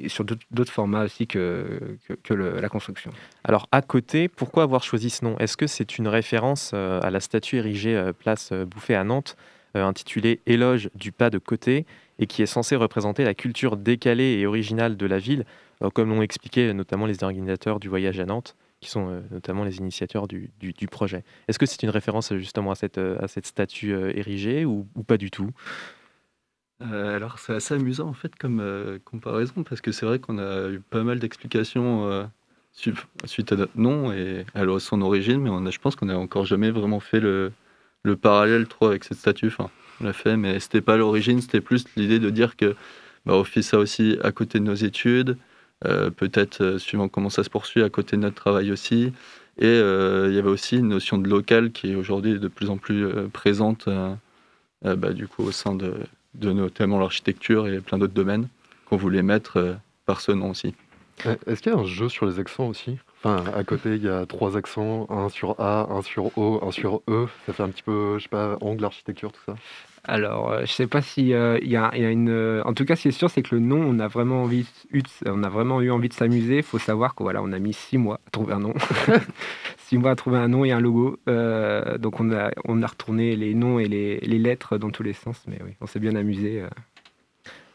sur d'autres formats aussi que, que, la construction. Alors à côté, pourquoi avoir choisi ce nom? Est-ce que c'est une référence euh, à la statue érigée place Bouffée à Nantes, intitulée Éloge du pas de côté, et qui est censée représenter la culture décalée et originale de la ville? Comme l'ont expliqué notamment les organisateurs du voyage à Nantes, qui sont euh, notamment les initiateurs du, projet. Est-ce que c'est une référence justement à cette, euh, à cette statue érigée ou, pas du tout? Alors c'est assez amusant en fait comme comparaison parce que c'est vrai qu'on a eu pas mal d'explications suite à notre nom et à son origine, mais je pense qu'on n'a encore jamais vraiment fait le, le, parallèle trop avec cette statue. Enfin, on l'a fait, mais c'était pas l'origine, c'était plus l'idée de dire que bah, on ça aussi à côté de nos études, euh, peut-être euh, suivant comment ça se poursuit à côté de notre travail aussi. Et euh, il y avait aussi une notion de local qui est aujourd'hui de plus en plus présente bah, du coup, au sein de, de notamment l'architecture et plein d'autres domaines qu'on voulait mettre par ce nom aussi. Est-ce qu'il y a un jeu sur les accents aussi? Enfin, à côté, il y a trois accents, un sur A, un sur O, un sur E. Ça fait un petit peu, je sais pas, angle architecture, tout ça. Alors, euh, je sais pas si euh, il y, a, une. Euh, en tout cas, ce qui est sûr, c'est que le nom, on a vraiment envie, eu, on a vraiment eu envie de s'amuser. Il faut savoir qu'on voilà, on a mis six mois à trouver un nom, (laughs) (laughs) six mois à trouver un nom et un logo. donc, on a, on a retourné les noms et les, lettres dans tous les sens, mais oui, on s'est bien amusé.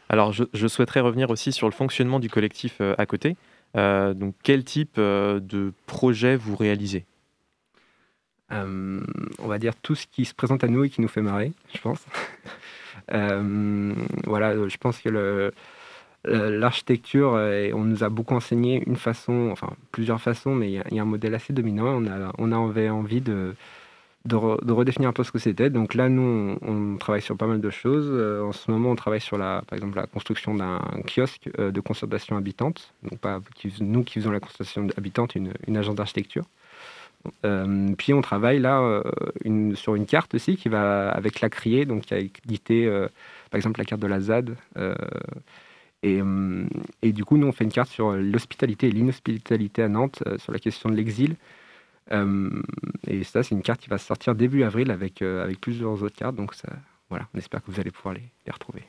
Alors, je, je, souhaiterais revenir aussi sur le fonctionnement du collectif à côté. donc, quel type de projet vous réalisez? Euh, on va dire tout ce qui se présente à nous et qui nous fait marrer, je pense. (laughs) Euh, voilà, je pense que l'architecture, on nous a beaucoup enseigné une façon, enfin plusieurs façons, mais il y, a un modèle assez dominant. On, a, on avait envie de, de, redéfinir un peu ce que c'était. Donc là, nous, on, travaille sur pas mal de choses. Euh, en ce moment, on travaille sur la, par exemple, la construction d'un kiosque de conservation habitante. Donc pas nous qui faisons la conservation habitante, une, une agence d'architecture. Euh, puis on travaille là euh, sur une carte aussi qui va avec la criée, donc qui a édité euh, par exemple la carte de la ZAD. Et, du coup, nous on fait une carte sur l'hospitalité et l'inhospitalité à Nantes, sur la question de l'exil. et ça, c'est une carte qui va sortir début avril avec, avec plusieurs autres cartes. Donc voilà, on espère que vous allez pouvoir les retrouver.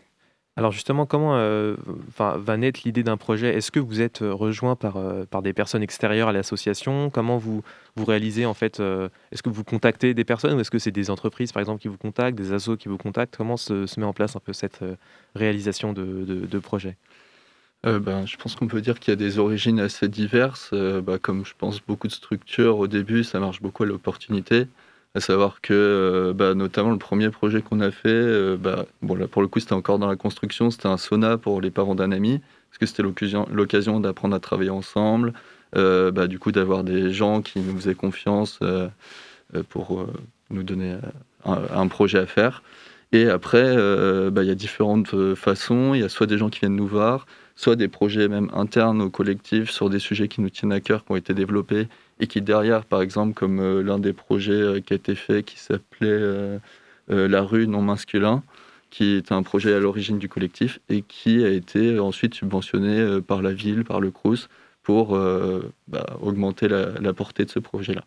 Alors justement, comment euh, va naître l'idée d'un projet? Est-ce que vous êtes euh, rejoint par, euh, par des personnes extérieures à l'association? Comment vous, vous réalisez en fait Est-ce que vous contactez des personnes ou est-ce que c'est des entreprises par exemple qui vous contactent, des assos qui vous contactent? Comment se, met en place un peu cette réalisation de, de, projet? Ben, je pense qu'on peut dire qu'il y a des origines assez diverses. Bah, comme je pense beaucoup de structures, au début, ça marche beaucoup à l'opportunité. À savoir que, euh, bah, notamment, le premier projet qu'on a fait, euh, bah, bon, là, pour le coup, c'était encore dans la construction, c'était un sauna pour les parents d'un ami, parce que c'était l'occasion d'apprendre à travailler ensemble, euh, bah, du coup, d'avoir des gens qui nous faisaient confiance pour nous donner un, projet à faire. Et après, il y a différentes façons. Il y a soit des gens qui viennent nous voir, soit des projets même internes au collectif sur des sujets qui nous tiennent à cœur, qui ont été développés, et qui derrière, par exemple, comme euh, l'un des projets euh, qui a été fait, qui s'appelait euh, La rue non masculin, qui est un projet à l'origine du collectif et qui a été ensuite subventionné par la ville, par le CRUS, pour bah, augmenter la, portée de ce projet-là.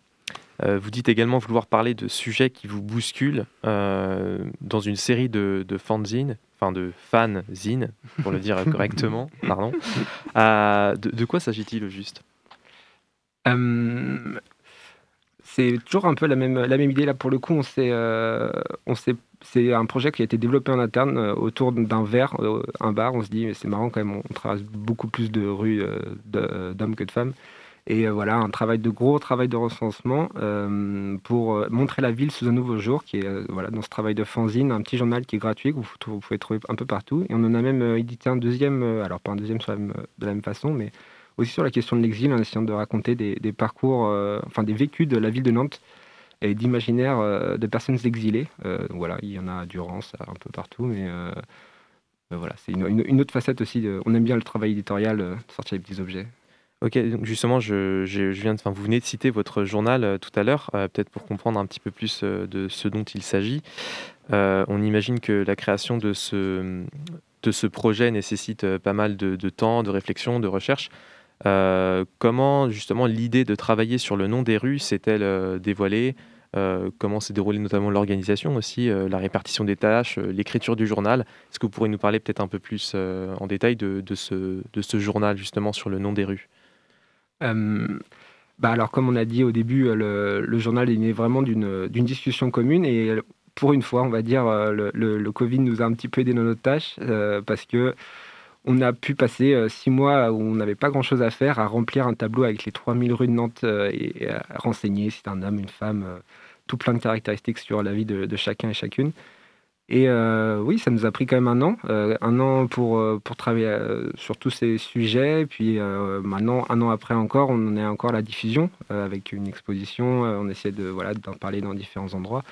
vous dites également vouloir parler de sujets qui vous bousculent dans une série de, de fanzines enfin de fanzine, pour le dire (laughs) correctement, pardon. Euh, de, quoi s'agit-il au juste? Euh, C'est toujours un peu la même, la même idée. Là, pour le coup, on sait, euh, on c'est un projet qui a été développé en interne autour d'un verre, un bar. On se dit, c'est marrant quand même, on traverse beaucoup plus de rues d'hommes que de femmes. Et euh, voilà, un travail de gros travail de recensement euh, pour euh, montrer la ville sous un nouveau jour, qui est voilà, dans ce travail de fanzine, un petit journal qui est gratuit, que vous, pouvez trouver un peu partout. Et on en a même édité un deuxième, alors pas un deuxième de la même façon, mais aussi sur la question de l'exil, en essayant de raconter des, parcours, enfin des vécus de la ville de Nantes et d'imaginaires de personnes exilées. voilà, il y en a à Durance, un peu partout, mais voilà, c'est une, autre facette aussi. on aime bien le travail éditorial, de sortir des petits objets. Ok, donc justement, je, viens de, vous venez de citer votre journal euh, tout à l'heure, euh, peut-être pour comprendre un petit peu plus euh, de ce dont il s'agit. on imagine que la création de ce, projet nécessite pas mal de, temps, de réflexion, de recherche. comment justement l'idée de travailler sur le nom des rues s'est-elle dévoilée? Comment s'est déroulée notamment l'organisation aussi, la répartition des tâches, l'écriture du journal? Est-ce que vous pourriez nous parler peut-être un peu plus en détail de ce journal justement sur le nom des rues? Bah alors, comme on a dit au début, le, journal est né vraiment d'une discussion commune et pour une fois, on va dire, le, le, Covid nous a un petit peu aidé dans notre tâche parce que on a pu passer six mois où on n'avait pas grand-chose à faire, à remplir un tableau avec les 3000 rues de Nantes et à renseigner si c'est un homme, une femme, tout plein de caractéristiques sur la vie de chacun et chacune. Et euh, oui, ça nous a pris quand même un an, euh, un an pour, euh, pour travailler sur tous ces sujets. puis maintenant, un an après encore, on en est encore à la diffusion avec une exposition. on essaie de voilà d'en parler dans différents endroits.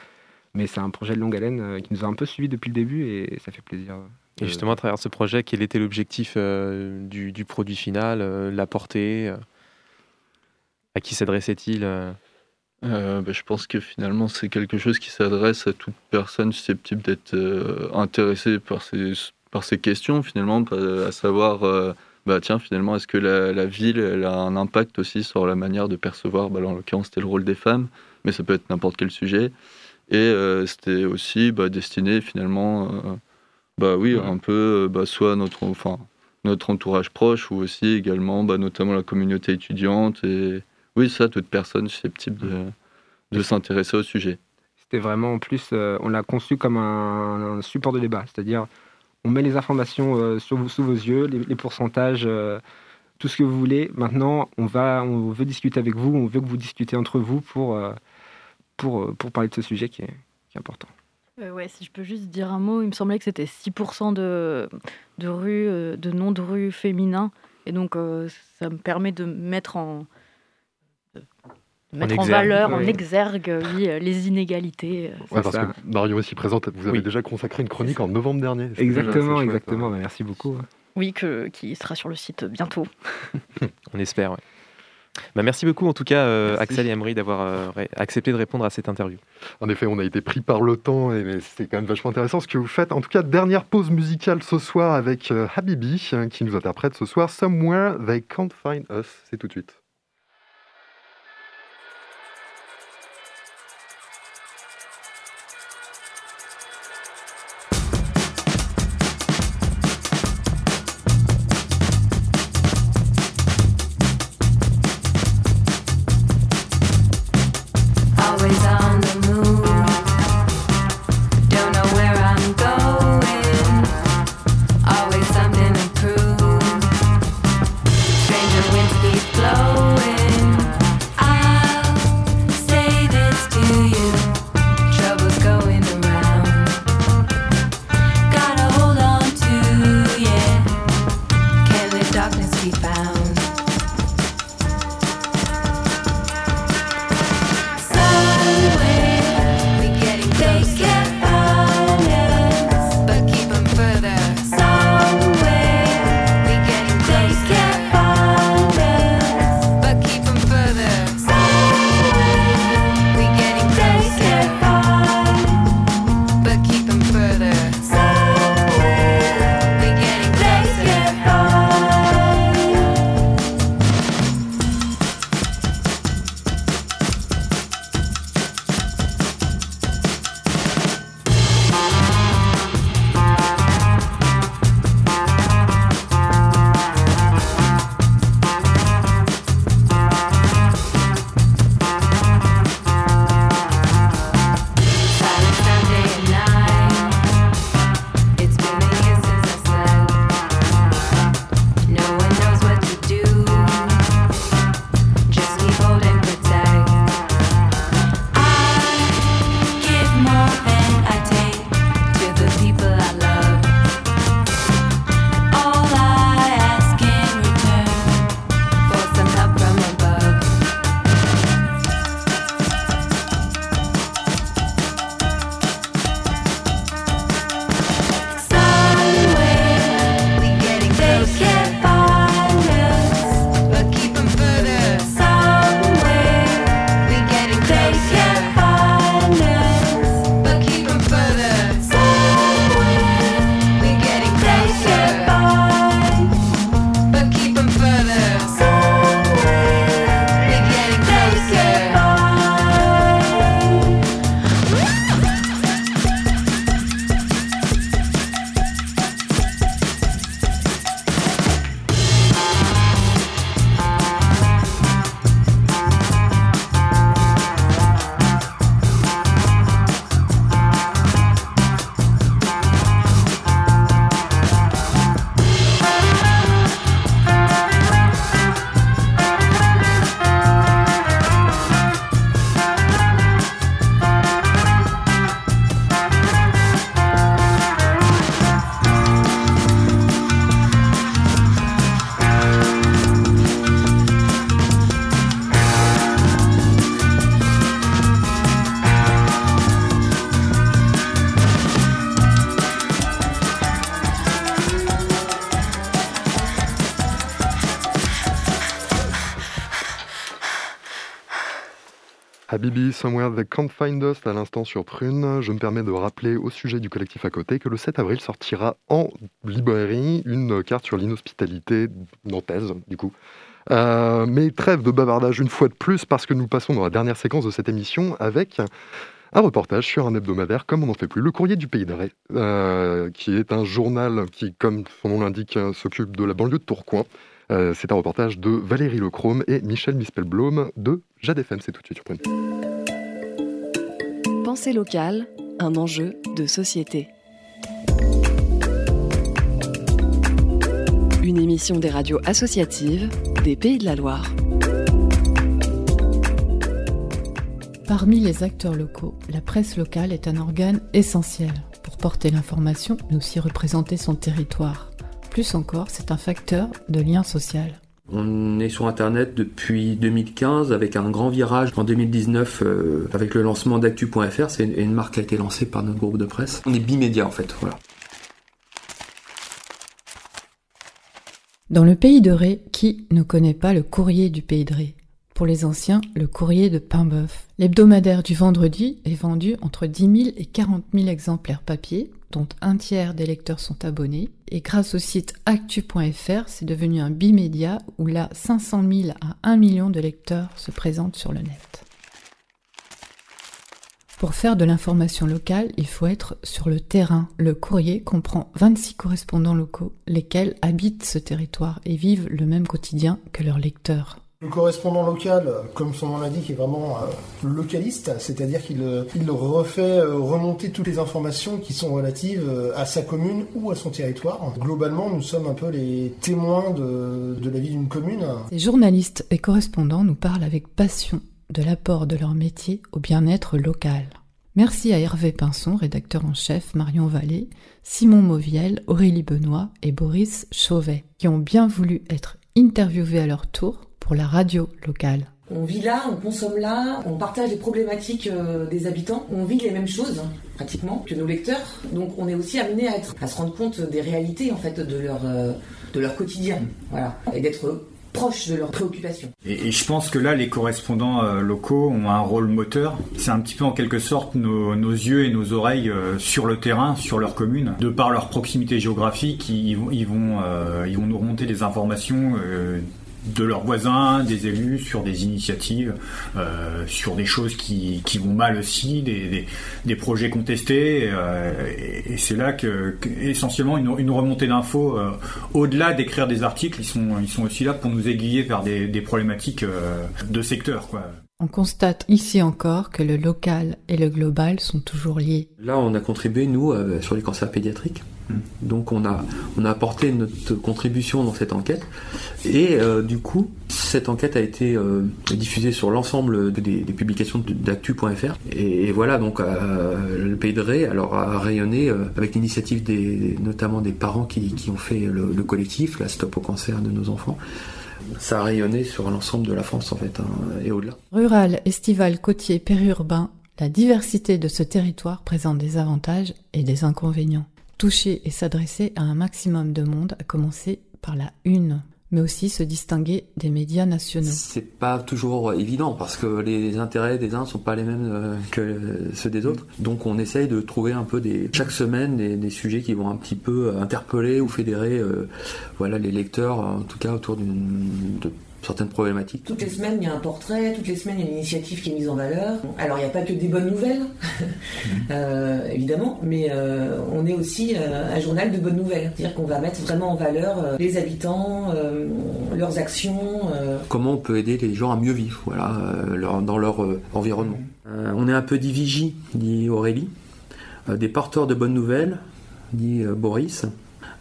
Mais c'est un projet de longue haleine qui nous a un peu suivi depuis le début et ça fait plaisir. Et justement, à travers ce projet, quel était l'objectif du, du, produit final, la portée À qui s'adressait-il euh, bah, je pense que finalement, c'est quelque chose qui s'adresse à toute personne susceptible d'être euh, intéressée par ces, par ces questions, finalement, à savoir, euh, bah, tiens, finalement, est-ce que la, ville elle a un impact aussi sur la manière de percevoir, bah, en l'occurrence, c'était le rôle des femmes, mais ça peut être n'importe quel sujet. Et c'était aussi bah, destiné, finalement, bah oui, un peu, soit notre, enfin, notre entourage proche, ou aussi également, notamment la communauté étudiante et oui, ça, toute personne susceptible de, de s'intéresser au sujet. C'était vraiment, en plus, euh, on l'a conçu comme un, support de débat, c'est-à-dire on met les informations euh, sur vous, sous vos yeux, les, pourcentages, euh, tout ce que vous voulez. Maintenant, on, va, on veut discuter avec vous, on veut que vous discutez entre vous pour, pour, pour parler de ce sujet qui est, qui est important. ouais, si je peux juste dire un mot, il me semblait que c'était 6% de, de rues, de noms de rues féminins. Et donc, ça me permet de mettre en, mettre en, valeur, en exergue, oui, euh, les inégalités. Euh, parce que Mario aussi présente, vous avez déjà consacré une chronique en novembre dernier. Exactement, exactement. Bah, merci beaucoup. Oui, que, qui sera sur le site bientôt. (laughs) On espère, ouais. Bah merci beaucoup en tout cas euh, Axel et Emery d'avoir accepté de répondre à cette interview. En effet, on a été pris par le temps et c'est quand même vachement intéressant ce que vous faites. En tout cas, dernière pause musicale ce soir avec Habibi qui nous interprète ce soir Somewhere They Can't Find Us. C'est tout de suite. Habibi, Somewhere They Can't Find Us à l'instant sur Prune. Je me permets de rappeler au sujet du collectif à côté que le 7 avril sortira en librairie une carte sur l'inhospitalité nantaise, du coup. Euh, mais trêve de bavardage une fois de plus parce que nous passons dans la dernière séquence de cette émission avec un reportage sur un hebdomadaire comme on n'en fait plus, le Courrier du Pays d'Arrêt, euh, qui est un journal qui, comme son nom l'indique, s'occupe de la banlieue de Tourcoing. Euh, c'est un reportage de Valérie Lechrome et Michel Mispelblom de Jade FM. C'est tout de suite sur Prune. Pensée locale, un enjeu de société. Une émission des radios associatives des Pays de la Loire. Parmi les acteurs locaux, la presse locale est un organe essentiel pour porter l'information, mais aussi représenter son territoire. Plus encore, c'est un facteur de lien social. On est sur Internet depuis 2015 avec un grand virage en 2019 euh, avec le lancement d'actu.fr. C'est une, une marque qui a été lancée par notre groupe de presse. On est bimédia en fait, voilà. Dans le pays de Ré, qui ne connaît pas le courrier du pays de Ré? Pour les anciens, le courrier de Paimboeuf. L'hebdomadaire du vendredi est vendu entre 10 000 et 40 000 exemplaires papier, dont un tiers des lecteurs sont abonnés. Et grâce au site actu.fr, c'est devenu un bimédia où là 500 000 à 1 million de lecteurs se présentent sur le net. Pour faire de l'information locale, il faut être sur le terrain. Le courrier comprend 26 correspondants locaux, lesquels habitent ce territoire et vivent le même quotidien que leurs lecteurs. Le correspondant local, comme son nom l'indique, est vraiment euh, localiste, c'est-à-dire qu'il euh, refait euh, remonter toutes les informations qui sont relatives à sa commune ou à son territoire. Globalement, nous sommes un peu les témoins de, la vie d'une commune. Ces journalistes et correspondants nous parlent avec passion de l'apport de leur métier au bien-être local. Merci à Hervé Pinson, rédacteur en chef, Marion Vallée, Simon Mauviel, Aurélie Benoît et Boris Chauvet, qui ont bien voulu être interviewés à leur tour pour la radio locale. On vit là, on consomme là, on partage les problématiques euh, des habitants, on vit les mêmes choses pratiquement que nos lecteurs. Donc on est aussi amené à, être, à se rendre compte des réalités en fait de leur, euh, de leur quotidien, voilà, et d'être proche de leurs préoccupations. Et, et, je pense que là, les correspondants euh, locaux ont un rôle moteur. C'est un petit peu en quelque sorte nos, nos yeux et nos oreilles euh, sur le terrain, sur leur commune. De par leur proximité géographique, ils, vont, ils, vont, euh, ils vont nous remonter des informations de leurs voisins, des élus, sur des initiatives, euh, sur des choses qui, qui vont mal aussi, des, des, des projets contestés. Euh, et, et c'est là que, que, essentiellement une, une remontée d'infos, euh, au-delà d'écrire des articles, ils sont, ils sont aussi là pour nous aiguiller vers des, des problématiques de secteur. Quoi. On constate ici encore que le local et le global sont toujours liés. Là, on a contribué, nous, euh, sur les cancers pédiatriques. Donc on a, on a apporté notre contribution dans cette enquête. Et euh, du coup, cette enquête a été euh, diffusée sur l'ensemble des, publications d'actu.fr. Et, voilà, donc euh, le Pays de Ré alors, a rayonné avec l'initiative des, notamment des parents qui, qui ont fait le, le collectif, la Stop au cancer de nos enfants ça a rayonné sur l'ensemble de la France en fait, hein, et au-delà. Rural, estival, côtier, périurbain, la diversité de ce territoire présente des avantages et des inconvénients. Toucher et s'adresser à un maximum de monde, à commencer par la une mais aussi se distinguer des médias nationaux. C'est pas toujours évident parce que les intérêts des uns sont pas les mêmes que ceux des autres. Donc on essaye de trouver un peu des chaque semaine des, sujets qui vont un petit peu interpeller ou fédérer euh, voilà les lecteurs en tout cas autour d'une certaines problématiques. Toutes les semaines, il y a un portrait, toutes les semaines, il y a une initiative qui est mise en valeur. Alors, il n'y a pas que des bonnes nouvelles, (laughs) euh, évidemment, mais euh, on est aussi euh, un journal de bonnes nouvelles. C'est-à-dire qu'on va mettre vraiment en valeur les habitants, leurs actions. Comment on peut aider les gens à mieux vivre, voilà, leur, dans leur environnement. on est un peu divigie, dit Aurélie, des porteurs de bonnes nouvelles, dit Boris.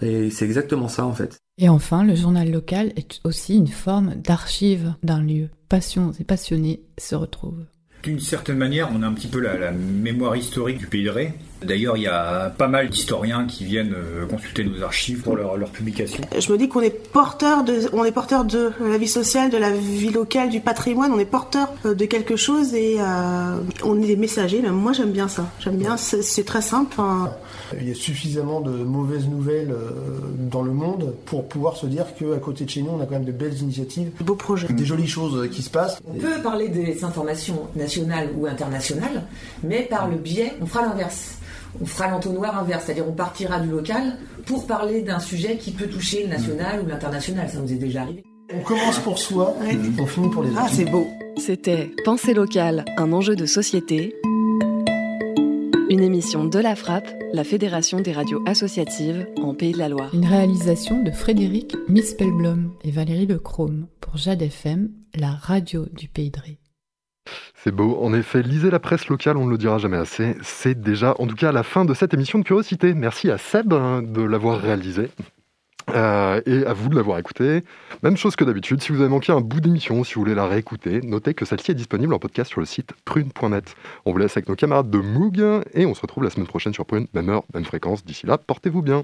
Et c'est exactement ça en fait. Et enfin, le journal local est aussi une forme d'archive d'un lieu. Passions et passionnés se retrouvent. D'une certaine manière, on a un petit peu la, la mémoire historique du Pays de Ré. D'ailleurs, il y a pas mal d'historiens qui viennent consulter nos archives pour leurs leur publications. Je me dis qu'on est porteur de, on est porteur de la vie sociale, de la vie locale, du patrimoine. On est porteur de quelque chose et euh, on est des messagers. Même moi, j'aime bien ça. J'aime bien. C'est très simple. Hein. Il y a suffisamment de mauvaises nouvelles dans le monde pour pouvoir se dire qu'à côté de chez nous, on a quand même de belles initiatives, de beaux projets, des jolies choses qui se passent. On peut parler des informations nationales national ou international, mais par le biais, on fera l'inverse. On fera l'entonnoir inverse, c'est-à-dire on partira du local pour parler d'un sujet qui peut toucher le national ou l'international. Ça nous est déjà arrivé. On commence pour soi, on finit pour les autres. Ah, c'est beau. C'était Pensée locale, un enjeu de société. Une émission de la Frappe, la Fédération des radios associatives en Pays de la Loire. Une réalisation de Frédéric Mispelblom et Valérie Lechrome pour Jade FM, la radio du Pays de Ré. C'est beau, en effet, lisez la presse locale, on ne le dira jamais assez. C'est déjà, en tout cas, la fin de cette émission de curiosité. Merci à Seb hein, de l'avoir réalisé. Euh, et à vous de l'avoir écouté. Même chose que d'habitude, si vous avez manqué un bout d'émission, si vous voulez la réécouter, notez que celle-ci est disponible en podcast sur le site prune.net. On vous laisse avec nos camarades de Moog et on se retrouve la semaine prochaine sur Prune, même heure, même fréquence. D'ici là, portez-vous bien.